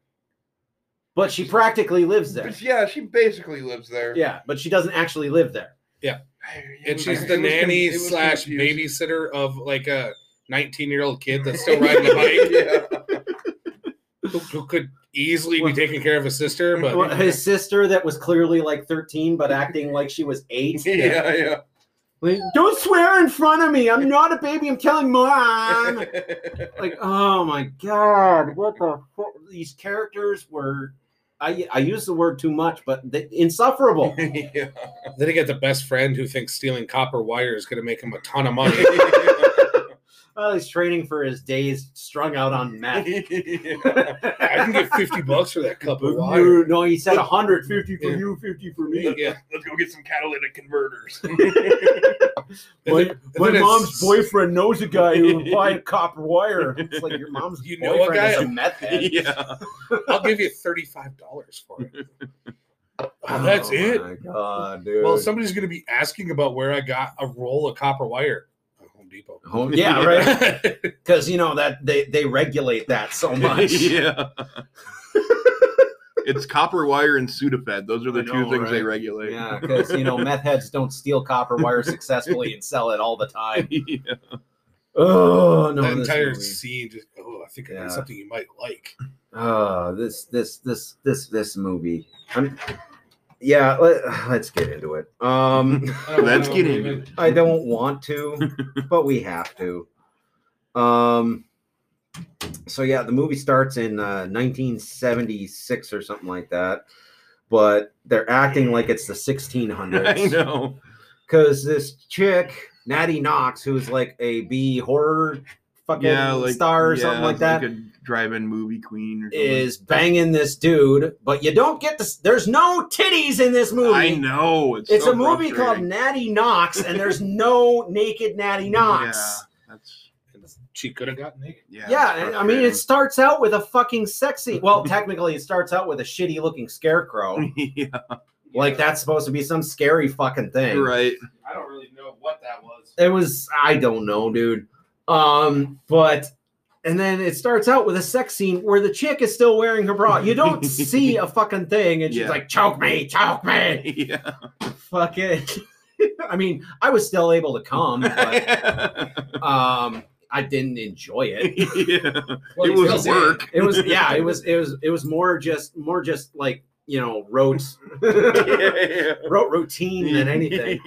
But she practically lives there. But yeah, she basically lives there. Yeah, but she doesn't actually live there. And she's the nanny was slash babysitter of like a 19 year old kid that's still riding a bike yeah. who, who could easily be taking care of his sister, but Well, his sister that was clearly like 13 but acting like she was 8. yeah, yeah. Like, Don't swear in front of me. I'm not a baby. I'm telling mom. like, oh my god, what the fuck? These characters were I I use the word too much, but they, insufferable. yeah. then you get the best friend who thinks stealing copper wire is going to make him a ton of money. Well, he's training for his days strung out on meth. I can get 50 bucks for that cup of wire. No, he said 150 for Yeah. you, 50 for me. Yeah. Let's go get some catalytic converters. My, my mom's it's- boyfriend knows a guy who will buy copper wire. It's like your mom's You know a boyfriend guy- is a meth head. yeah. I'll give you $35 for it. Oh, that's it? my god, dude. Well, somebody's going to be asking about where I got a roll of copper wire. At Home Depot. Home- yeah, right. Because you know that they they regulate that so much. yeah. it's copper wire and Sudafed. Those are the I two know, things they regulate. Yeah, because you know meth heads don't steal copper wire successfully and sell it all the time. yeah. Oh no, that entire movie. scene just, oh, I think I Yeah. got something you might like. Oh, this this this this this movie. I'm, yeah, let, let's get into it. Um, Let's get into it. I don't want to, but we have to. Um, so yeah, the movie starts in uh, 1976 or something like that, but they're acting like it's the 1600s. I know. because this chick Natty Knox, who's like a B horror fucking Yeah, like star or yeah, something like that, Like a drive-in movie queen or something. is banging this dude, but you don't get this. There's no titties in this movie. I know. It's, It's so a movie called. Natty Knox, and there's no naked Natty Knox. Yeah, that's She could have gotten naked. yeah. Yeah, I mean, it starts out with a fucking sexy. Well, technically, it starts out with a shitty looking scarecrow. yeah, Like that's supposed to be some scary fucking thing. right. I don't really know what that was. It was I don't know, dude. Um, but and then it starts out with a sex scene where the chick is still wearing her bra. You don't see a fucking thing, and she's Yeah. like, "Choke me, choke me." yeah. Fuck it. I mean, I was still able to come, but um, I didn't enjoy it. yeah. Well, it was work. It was yeah, it was it was it was more just more just like you know rote yeah. rote routine than anything.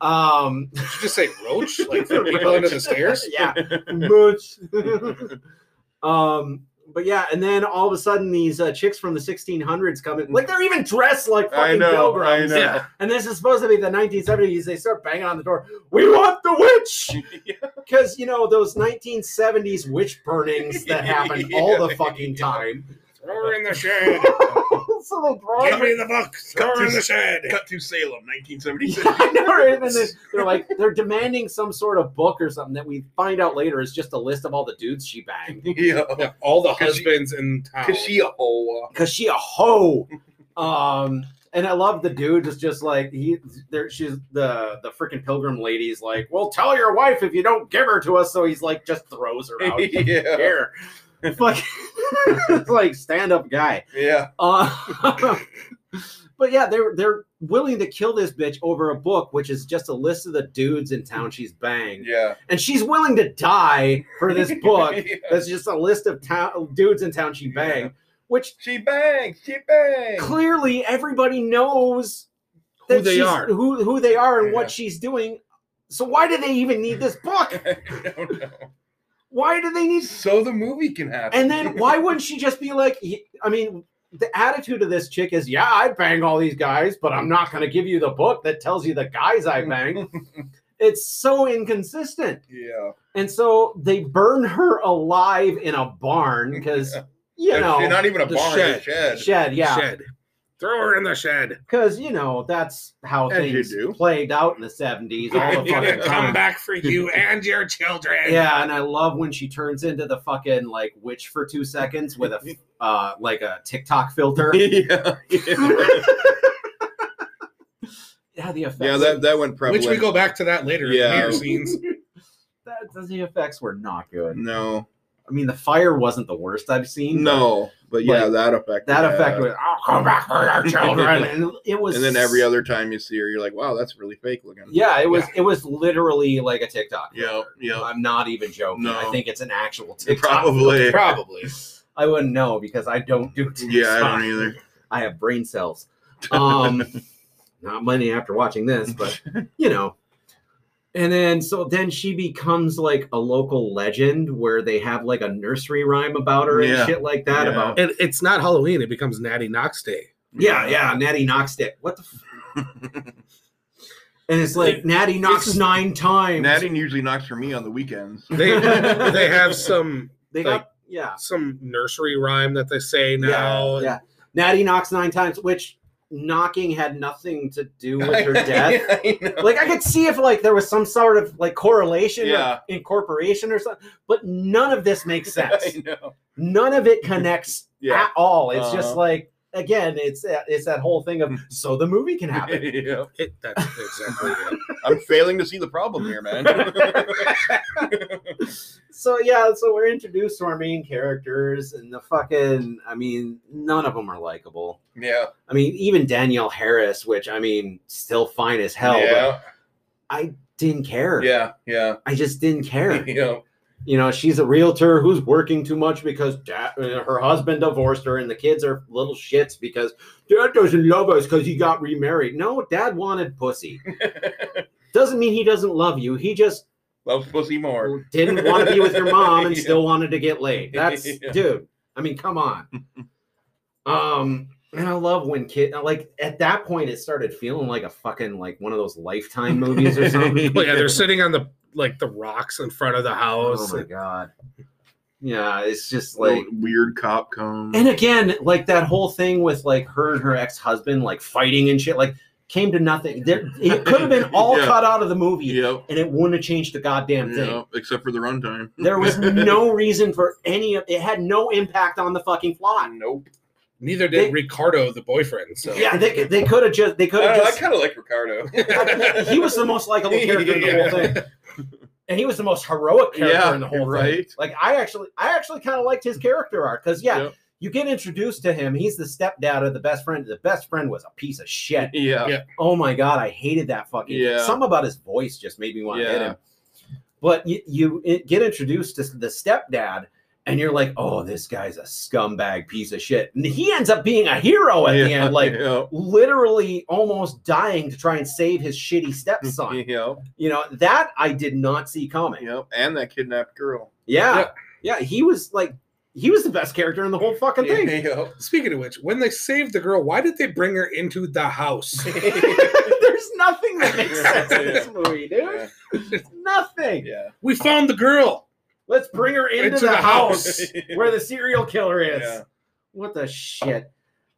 Um, Did you just say roach? Like for people under the stairs? yeah, much. um, but yeah, and then all of a sudden these uh, chicks from the 1600s come in, like they're even dressed like I fucking know. I pilgrims. know. Yeah. And this is supposed to be the 1970s. They start banging on the door. We want the witch, because you know those 1970s witch burnings that happen all the fucking time. Throw her in the shed. So they brought Give me the book. Throw her in the shed. Cut to Salem, 1976. Yeah, I know, right? And then they're like they're demanding some sort of book or something that we find out later is just a list of all the dudes she banged. yeah. Yeah, all the 'Cause she- husbands in town. Cause she a hoe. Cause she a hoe. Um, and I love the dude is just like he there she's the the freaking pilgrim lady's like, Well, tell your wife if you don't give her to us. So he's like just throws her out. yeah. Here. Fuck it's like stand up guy. Yeah. Uh, but yeah, they're they're willing to kill this bitch over a book, which is just a list of the dudes in town she's banged, Yeah. and she's willing to die for this book. Yeah. That's just a list of town dudes in town she banged, which She bangs. She bangs. clearly everybody knows Who they are. who who they are, and Yeah. what she's doing. So why do they even need this book? I don't know. Why do they need? So the movie can happen. And then why wouldn't she just be like? I mean, the attitude of this chick is, yeah, I bang all these guys, but I'm not going to give you the book that tells you the guys I bang. it's so inconsistent. yeah. And so they burn her alive in a barn because you It's know not even a barn, shed. a shed. shed, yeah. Shed. Throw her in the shed. because you know that's how As you things do. played out in the seventies all the fucking Come time. back for you and your children. Yeah, and I love when she turns into the fucking like witch for two seconds with a uh like a TikTok filter. yeah, Yeah, the effects. yeah, that that went prevalent. Which we go back to that later Yeah. in the mirror scenes. that, the effects were not good. No, I mean, the fire wasn't the worst I've seen. but no, but yeah, Like, that effect. that yeah. effect was "I'll come back for your children," and it was. And then every other time you see her, you're like, wow, that's really fake looking. Yeah, it was. It was literally like a TikTok. Yeah, yeah. I'm not even joking. No. I think it's an actual TikTok. Probably. Probably. I wouldn't know because I don't do TikTok. Yeah, I don't either. I have brain cells. Um, not many after watching this, but you know. And then so then she becomes like a local legend where they have like a nursery rhyme about her and shit like that. Yeah. About And it's not Halloween, it becomes Natty Knox Day. yeah, yeah, Natty knocks it. What the? F- and it's like Natty knocks is- nine times. Natty usually knocks for me on the weekends. They they have some they like- got yeah. some nursery rhyme that they say now. Yeah, yeah. Natty knocks nine times, which knocking had nothing to do with her death. I like I could see if like there was some sort of like correlation Yeah. or incorporation or something, but none of this makes sense. None of it connects Yeah. at all. It's just Uh-huh. like again, it's that- it's that whole thing of so the movie can happen. Yeah. It, that's exactly it. I'm failing to see the problem here, man. so yeah, so we're introduced to our main characters and the fucking I mean, none of them are likable. yeah. I mean, even Danielle Harris, which I mean, still fine as hell, but yeah. I didn't care. Yeah. Yeah. I just didn't care. Yeah. You know, she's a realtor who's working too much because dad, uh, her husband divorced her, and the kids are little shits because dad doesn't love us because he got remarried. No, dad wanted pussy. Doesn't mean he doesn't love you. He just Loves pussy more. didn't want to be with your mom and Yeah. still wanted to get laid. That's Yeah. dude. I mean, come on. Um, and I love when kid like at that point it started feeling like a fucking like one of those lifetime movies or something. Well, yeah, they're sitting on the like the rocks in front of the oh house. Oh my god. Yeah, it's just like weird cop comes. And again, like that whole thing with like her and her ex husband like fighting and shit, like came to nothing. There, it could have been all Yeah. cut out of the movie, Yep. and it wouldn't have changed the goddamn thing. Yep. Except for the runtime. There was no reason for any of it. Had no impact on the fucking plot. Nope. Neither did They- Ricardo, the boyfriend. So Yeah, they, they could have oh, just they could have don't I kind of like Ricardo. he was the most likable character in the whole thing, and he was the most heroic character Yeah, in the whole you're thing. right. Like I actually, I actually kind of liked his character arc because yeah, Yep. you get introduced to him. He's the stepdad of the best friend. The best friend was a piece of shit. Yeah. Yeah. Oh my god, I hated that fucking. Yeah. Something about his voice just made me want to hit him. But you, you get introduced to the stepdad, and you're like, oh, this guy's a scumbag piece of shit. And he ends up being a hero at the end, like Yep. literally almost dying to try and save his shitty stepson. Yep. you know that I did not see coming. Yep. And that kidnapped girl. Yeah, Yeah. yeah, he was like, he was the best character in the whole fucking thing. Yep. Speaking of which, when they saved the girl, why did they bring her into the house? There's nothing that makes sense in this movie, dude. Yeah. Nothing. Yeah. we found the girl. Let's bring her into, Into the, the house, house. where the serial killer is. Yeah. What the shit?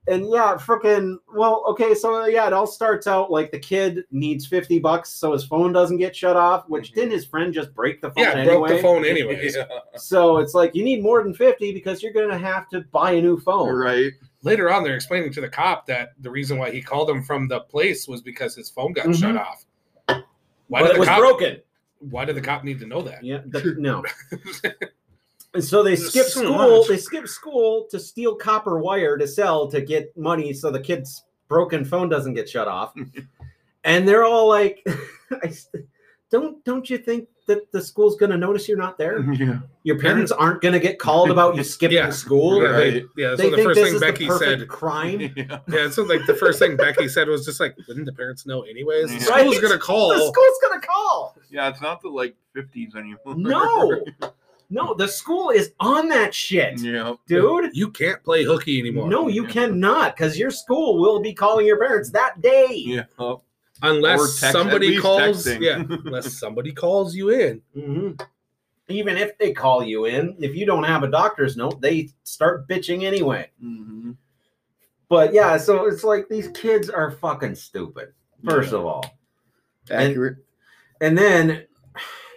And yeah, freaking. Well, okay, so yeah, it all starts out like the kid needs fifty bucks so his phone doesn't get shut off. Which Mhm. didn't his friend just break the phone Yeah, anyway? broke the phone anyways. Yeah. So it's like you need more than fifty because you're gonna have to buy a new phone. Right. Later on, they're explaining to the cop that the reason why he called him from the place was because his phone got Mhm. shut off. Why but did it the was cop? broken. Why did the cop need to know that? Yeah, the, no. And so they There's skip so school. much. They skip school to steal copper wire to sell to get money, so the kid's broken phone doesn't get shut off. and they're all like, I "Don't don't you think that the school's going to notice you're not there? Yeah. Your parents aren't going to get called about you skipping Yeah. school? Yeah, Right. they- yeah, They so the think first this thing is Becky said. crime. Yeah. Yeah, so like the first thing Becky said was just like, wouldn't the parents know anyways? The school's Right? gonna call. The school's going to call. Yeah, it's not the like 50s anymore. No, no, the school is on that shit, yeah. dude. You can't play hooky anymore. No, you Yeah. cannot, because your school will be calling your parents that day. Yeah. Or unless text- somebody calls. texting. Yeah, unless somebody calls you in. Mhm. Even if they call you in, if you don't have a doctor's note, they start bitching anyway. Mhm. but yeah, so it's like these kids are fucking stupid. First Yeah. of all, Accurate. and then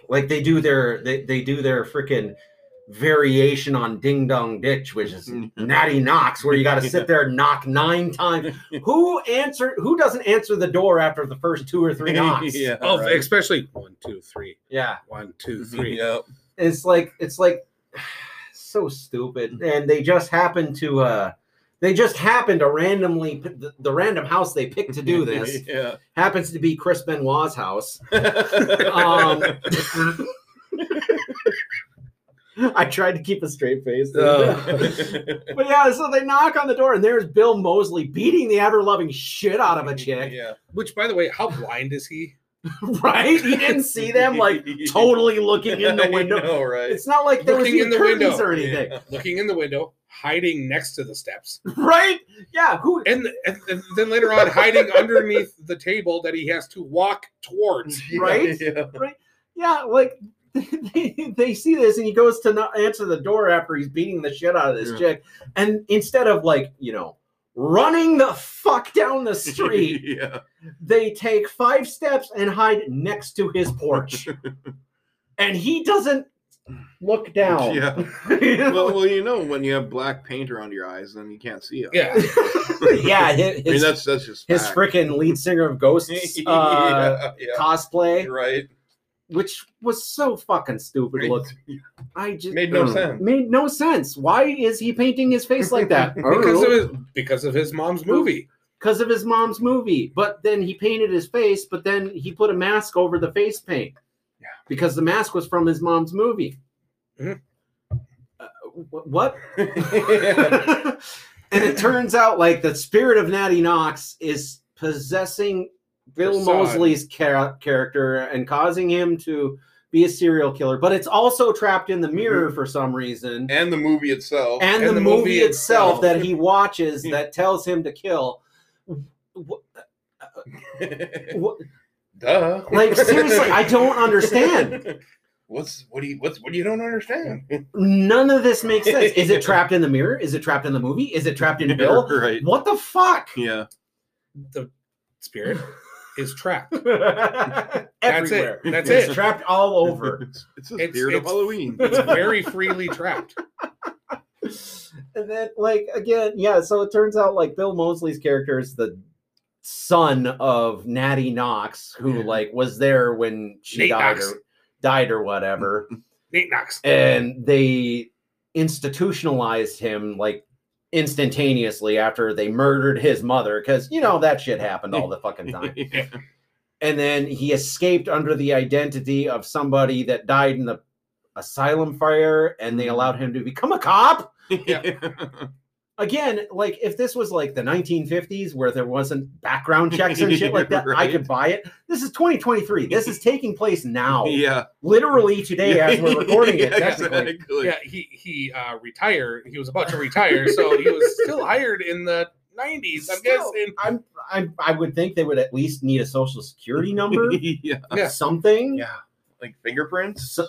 like they do their they, they do their freaking variation on ding dong ditch which is natty knocks where you got to sit there and knock nine times who answer who doesn't answer the door after the first two or three knocks yeah. Oh, right. especially one, two, three, yeah one, two, three. Yep. it's like it's like so stupid and they just happen to uh they just happen to randomly the, the random house they picked to do this yeah. happens to be chris benoit's house um i tried to keep a straight face oh. But yeah, so they knock on the door, and there's Bill Moseley beating the ever loving shit out of a chick. yeah. Which, by the way, how blind is he? Right? He didn't see them like totally looking in the window. know, right? It's not like there was Looking any in the curtains window. or anything, Yeah. Looking in the window, hiding next to the steps, right? Yeah. Who? and, and, and then later on, hiding underneath the table that he has to walk towards. Right? Yeah. Yeah, like they, they see this, and he goes to not answer the door after he's beating the shit out of this Yeah. chick, and instead of like you know running the fuck down the street. yeah. they take five steps and hide next to his porch. and he doesn't look down. Yeah. Well, well, you know, when you have black paint around your eyes, then you can't see it. Yeah, yeah, his, I mean, that's that's just his fact. freaking lead singer of Ghosts uh, yeah, yeah. cosplay, right. Which was so fucking stupid. Look, I just Made no Ugh. sense. Made no sense. Why is he painting his face like that? because of his because of his mom's movie. because of his mom's movie. But then he painted his face, but then he put a mask over the face paint. Yeah. Because the mask was from his mom's movie. Mhm. Uh, wh- what? and it turns out like the spirit of Natty Knocks is possessing Bill Her. Moseley's char- character and causing him to be a serial killer, but it's also trapped in the mirror Mhm. for some reason. and the movie itself. And, And the, the movie, movie itself, itself. that he watches that tells him to kill. Wh- wh- Duh. Like seriously, I don't understand. What's what do you what's what you don't understand? None of this makes sense. Is it trapped in the mirror? Is it trapped in the movie? Is it trapped in Bill? right. What the fuck? Yeah. The spirit is trapped. Everywhere. That's it. That's it's it. trapped all over. It's, it's the It's- spirit of Halloween. It's very freely trapped. and then, like again, yeah. So it turns out like Bill Moseley's character is the son of Natty Knocks, who Yeah. like was there when she Nate died Knox. or died or whatever. Nate Knox. and they institutionalized him like instantaneously after they murdered his mother because you know that shit happened all the fucking time. Yeah. and then he escaped under the identity of somebody that died in the asylum fire and they mm-hmm. allowed him to become a cop again like if this was like the 1950s where there wasn't background checks and shit like that i could buy it this is 2023 this is taking place now yeah. literally today as we're recording it Yeah, technically exactly. Yeah, he he uh, retired. He was about to retire, so he was still hired in the '90s. I'm Still, guessing. I'm, I, I would think they would at least need a social security number, yeah. Yeah. something. Yeah. Like fingerprints? So-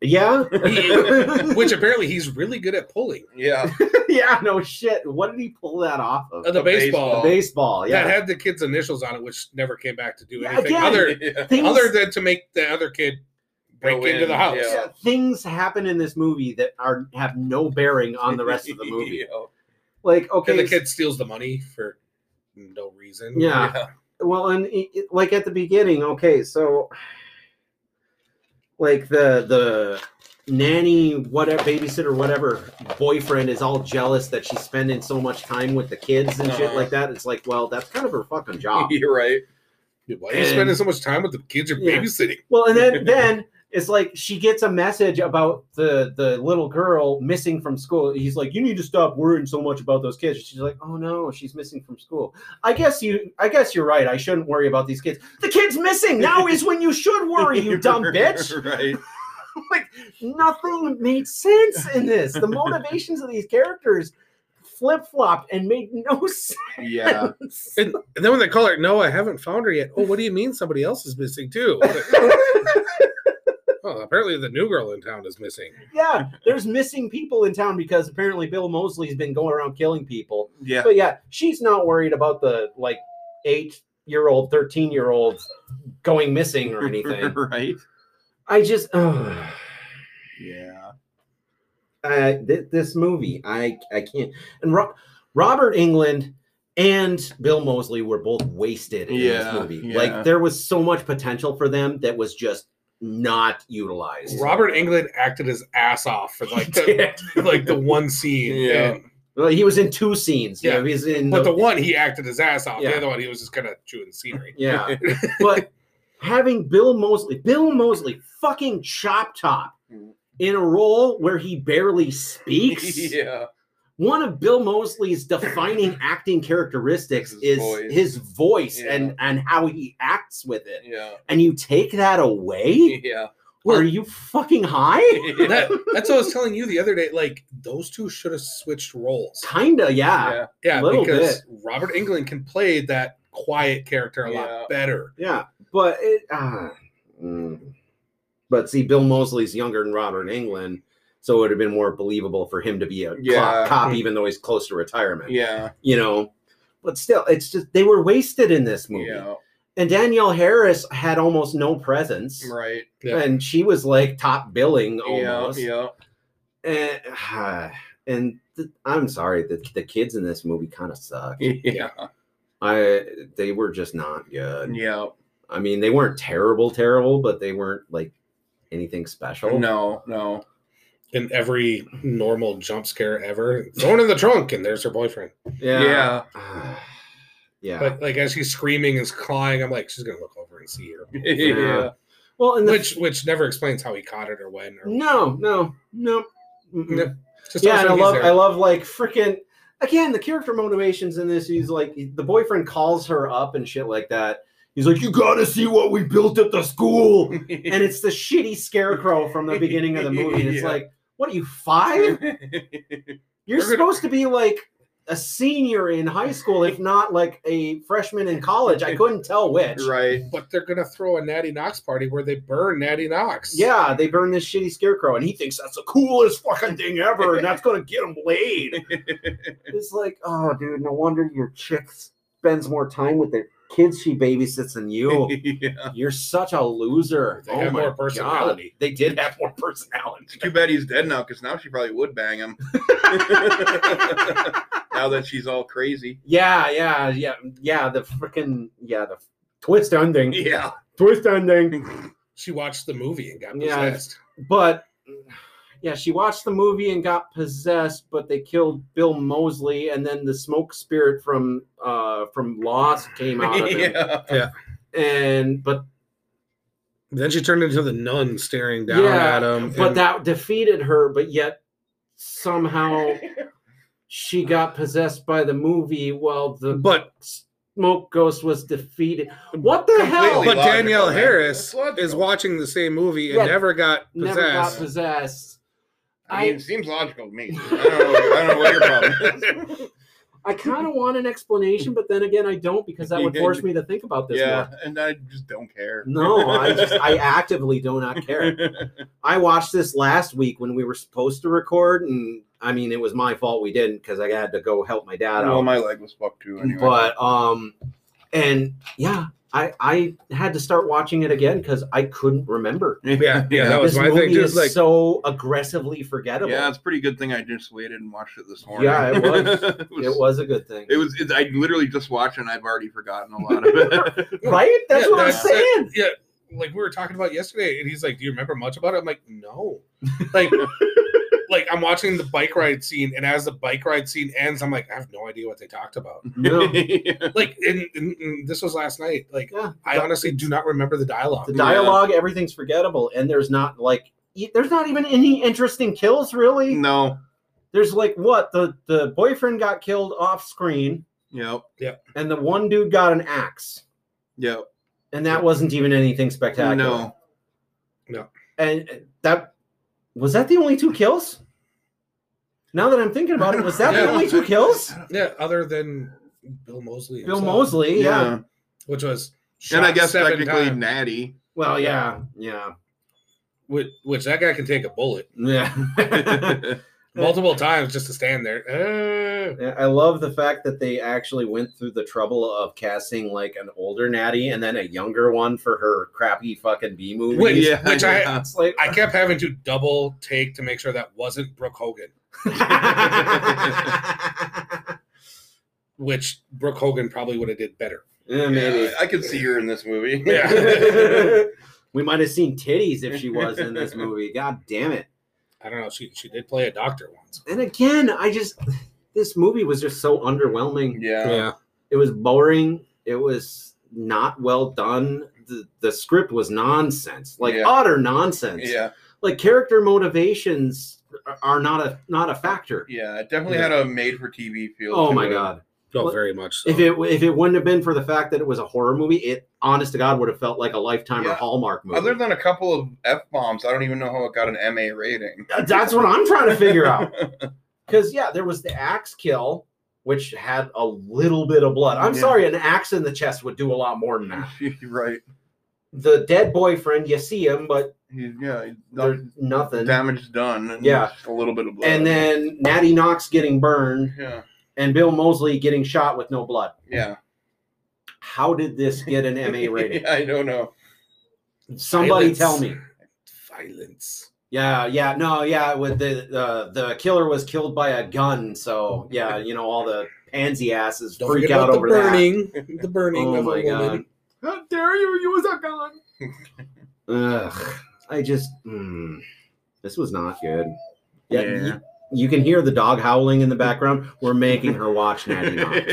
yeah. Which apparently he's really good at pulling. Yeah. yeah, no shit. What did he pull that off of? Uh, the A baseball, The baseball, yeah. that had the kid's initials on it, which never came back to do Yeah, anything again, other yeah. things, other than to make the other kid break Go into in, the house. yeah. yeah, things happen in this movie that are have no bearing on the rest of the movie. Yeah. Like, okay, And the kid steals the money for no reason. Yeah. Yeah. well, and it, it- like at the beginning, okay, so like the the nanny, whatever babysitter, whatever boyfriend is all jealous that she's spending so much time with the kids and shit Uh-huh. like that. It's like, well, that's kind of her fucking job. You're right. Dude, Why are you And- spending so much time with the kids you're Yeah. babysitting? Well, and then then it's like she gets a message about the the little girl missing from school. He's like, "You need to stop worrying so much about those kids." She's like, "Oh no, she's missing from school." I guess you I guess you're right. I shouldn't worry about these kids. The kid's missing. Now is when you should worry, you dumb bitch. right. like nothing made sense in this. The motivations of these characters flip-flopped and made no sense. Yeah. And, and then when they call her, no, I haven't found her yet. Oh, what do you mean somebody else is missing too? Oh, apparently the new girl in town is missing. yeah, there's missing people in town because apparently Bill Moseley's been going around killing people. Yeah. But yeah, she's not worried about the like eight year old, 13 year old going missing or anything. right. I just, ugh. Yeah. uh, th- this movie, I I can't. And Ro- Robert Englund and Bill Moseley were both wasted in Yeah, this movie. yeah. Like there was so much potential for them that was just not utilized. Robert Englund acted his ass off for like the, like the one scene. Yeah. and- Well, he was in two scenes. Yeah, Yeah, he's in. but the- the one he acted his ass off. Yeah. The other one he was just kind of chewing scenery. yeah, but having Bill Moseley, Bill Moseley, fucking chop top. Mm. In a role where he barely speaks, yeah. One of Bill Moseley's defining acting characteristics His is voice. his voice Yeah. and and how he acts with it. Yeah. And you take that away? Yeah. Are you fucking high? That, that's what I was telling you the other day. Like those two should have switched roles. Kinda, yeah. yeah. Yeah, Little because Robert Englund can play that quiet character a Yeah. lot better. Yeah. But it uh, mm. but see, Bill Moseley's younger than Robert Englund, so it would have been more believable for him to be a Yeah. cop, cop, even though he's close to retirement. Yeah. You know. But still, it's just they were wasted in this movie. Yeah. And Danielle Harris had almost no presence. Right. Yeah. and she was like top billing Yeah. almost. Yeah. Eh, and, and th- I'm sorry, the, the kids in this movie kind of suck. Yeah. I they were just not good. Yeah. I mean, they weren't terrible, terrible, but they weren't like anything special. No. No. In every normal jump scare ever, thrown in the trunk, and there's her boyfriend. Yeah. Yeah. yeah. But like as she's screaming and clawing, I'm like, she's gonna look over and see her. Yeah. well, and the, Which which never explains how he caught it or when or no, no, no. Mm-mm. Yeah. And I love, there. I love like freaking again the character motivations in this. He's like the boyfriend calls her up and shit like that. He's like, "You got to see what we built at the school," and it's the shitty scarecrow from the beginning of the movie. And it's Yeah. like, what are you five? You're We're gonna- supposed to be like a senior in high school, if not like a freshman in college. I couldn't tell which. right. but they're gonna throw a Natty Knocks party where they burn Natty Knocks. Yeah, they burn this shitty scarecrow, and he thinks that's the coolest fucking thing ever, and that's gonna get him laid. It's like, oh, dude, no wonder your chick spends more time with the kids she babysits than you. yeah. You're such a loser. They oh have my more God. personality. They did have more personality. Too bad he's dead now, because now she probably would bang him. now that she's all crazy. Yeah, yeah, yeah, yeah. The freaking yeah, the twist ending. Yeah. Twist ending. She watched the movie and got Yeah. possessed. But yeah, she watched the movie and got possessed, but they killed Bill Moseley, and then the smoke spirit from uh from Lost came out of him. yeah. And but Then she turned into the nun staring down Yeah, at him. but and- that defeated her, but yet somehow she got possessed by the movie while the but smoke ghost was defeated. What the hell? But Danielle. Harris is watching the same movie and Yeah, never got Never got possessed. Possessed. I mean, it seems logical to me. I don't know, I don't know what your problem is. I kind of want an explanation, but then again, I don't because that would force me to think about this yeah, more. and I just don't care. No, I just I actively do not care. I watched this last week when we were supposed to record, and I mean it was my fault we didn't because I had to go help my dad well, out. my leg was fucked too. Anyway. But um, and yeah, I I had to start watching it again because I couldn't remember. Yeah, yeah, that was This my movie thing. Just is like so aggressively forgettable. yeah, it's a pretty good thing I just waited and watched it this morning. Yeah, it was. it was. it was a good thing, It was. It, I literally just watched and I've already forgotten a lot of it. right? That's Yeah, what I'm that's- saying. yeah, like we were talking about yesterday, and he's like, "Do you remember much about it?" I'm like, "No." Like, like I'm watching the bike ride scene, and as the bike ride scene ends, I'm like, I have no idea what they talked about. No. Like, and, and- and this was last night. Like, Yeah, I honestly do not remember the dialogue. the dialogue, everything's forgettable, and there's not like e- there's not even any interesting kills really. no. There's like what the the boyfriend got killed off screen, Yep. Yep. And the one dude got an axe, Yep. and that wasn't even anything spectacular. No. No. and that was that the only two kills. Now that I'm thinking about it, was that the only two kills? Yeah, other than Bill Moseley. Bill himself, Moseley, yeah. which was And I guess seven technically times. Natty. Well, yeah, yeah. which, which that guy can take a bullet Yeah. multiple times just to stand there. Uh, Yeah, I love the fact that they actually went through the trouble of casting like an older Natty and then a younger one for her crappy fucking B movie. Which- yeah, which I- yeah. It's like I kept having to double take to make sure that wasn't Brooke Hogan, which Brooke Hogan probably would have did better. Yeah, maybe. Yeah, I could see her in this movie. Yeah. we might have seen titties if she was in this movie. God damn it. I don't know. She she did play a doctor once. And again, I just this movie was just so underwhelming. yeah. yeah. It was boring. It was not well done. The, the script was nonsense, like Yeah. utter nonsense. Yeah. Like character motivations are- are not a not a factor. Yeah. It definitely had a made for TV feel. Oh to my it. god! Oh, Well, very much so. If it if it wouldn't have been for the fact that it was a horror movie, it honest to God would have felt like a Lifetime or Hallmark movie. Other than a couple of f bombs, I don't even know how it got an MA rating. That's what I'm trying to figure out. Because yeah, there was the axe kill, which had a little bit of blood. I'm Yeah. sorry, an axe in the chest would do a lot more than that. Right. The dead boyfriend, you see him, but He's, yeah. he's there's done, nothing. damage done. And Yeah. a little bit of blood. And then Natty Knocks getting burned, Yeah. And Bill Moseley getting shot with no blood. Yeah. How did this get an MA rating? I don't know. Somebody Violence. tell me. Violence. Yeah, yeah, no, yeah. With the uh, the killer was killed by a gun, so yeah, you know all the pansy asses Don't freak out about the over that. burning. The burning Oh of my god! woman. How dare you use a gun? Ugh, I just mm, this was not good. Yeah, Yeah. You, you can hear the dog howling in the background. We're making her watch Natty Knocks.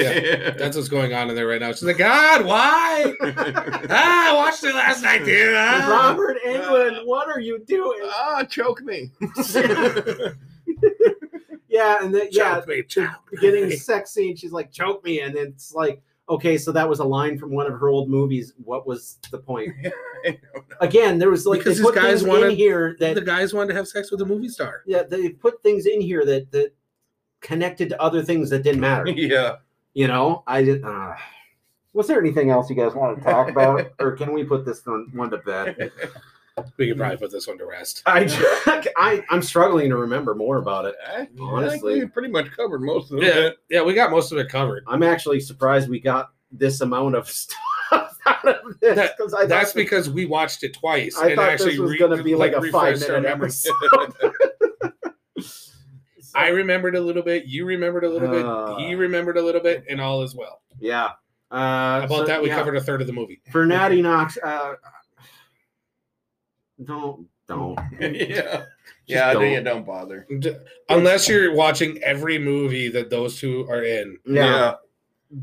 That's what's going on in there right now. She's like, God, why? ah, I watched it last night, dude. Ah. Robert Englund, what are you doing? ah, choke me. Yeah, and then yeah, Choke me, the choke beginning me. sex scene, she's like, choke me. And it's like, okay, so that was a line from one of her old movies. What was the point? Again, there was like Because they put guys things in here that the guys wanted to have sex with a movie star. yeah, they put things in here that that connected to other things that didn't matter. yeah. You know, I did. Uh, was there anything else you guys want to talk about, or can we put this one to bed? We could probably put this one to rest. I, I I'm struggling to remember more about it. I, I think Honestly. we pretty much covered most of it. yeah, we got most of it covered. I'm actually surprised we got this amount of stuff out of this That- because I That's thought- because we watched it twice I and thought actually this was re- going to be like, a five refreshed our minute memories. episode. I remembered a little bit. You remembered a little Uh, bit. He remembered a little bit, and all is well. yeah. Uh, about so, that? We yeah. covered a third of the movie. for Natty Knocks. Uh, don't don't. yeah. Yeah, don't. don't. don't bother. Unless you're watching every movie that those two are in, Yeah.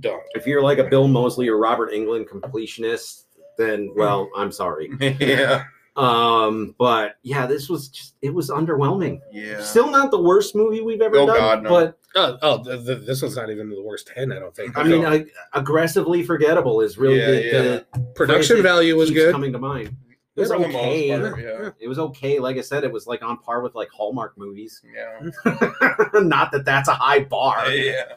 don't. If you're like a Bill Moseley or Robert Englund completionist, then well, I'm sorry. Yeah. Um, but yeah, this was just it was underwhelming. Yeah. Still not the worst movie we've ever Oh, done, God, no. but Oh, oh th- th- this one's not even the worst ten. I don't think. I mean, So, uh, aggressively forgettable is really Yeah, the, yeah. the production value was good. coming to mind. It was okay. most part, yeah. It was okay. Like I said, it was like on par with like Hallmark movies. Yeah. Not that that's a high bar, Yeah.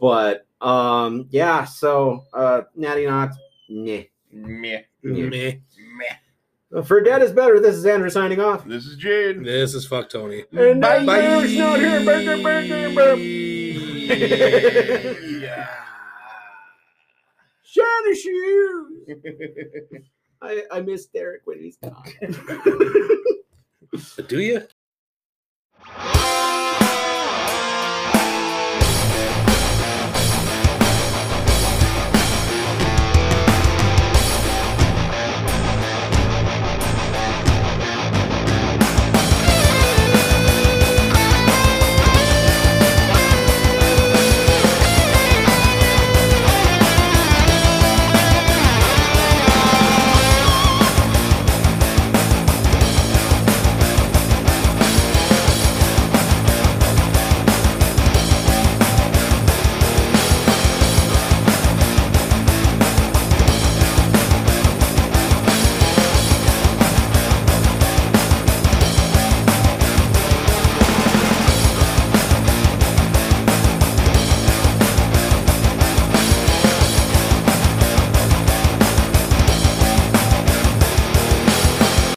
but um, yeah. So uh, Natty Knocks, nah. Meh. Yeah. Meh. Meh. For Dead is Better. This is Andrew signing off. This is Jade. This is fuck Tony. And Bye. Derek's not here. Burger, burger, burger. yeah. Shiny shoes. I, I miss Derek when he's gone. Do you?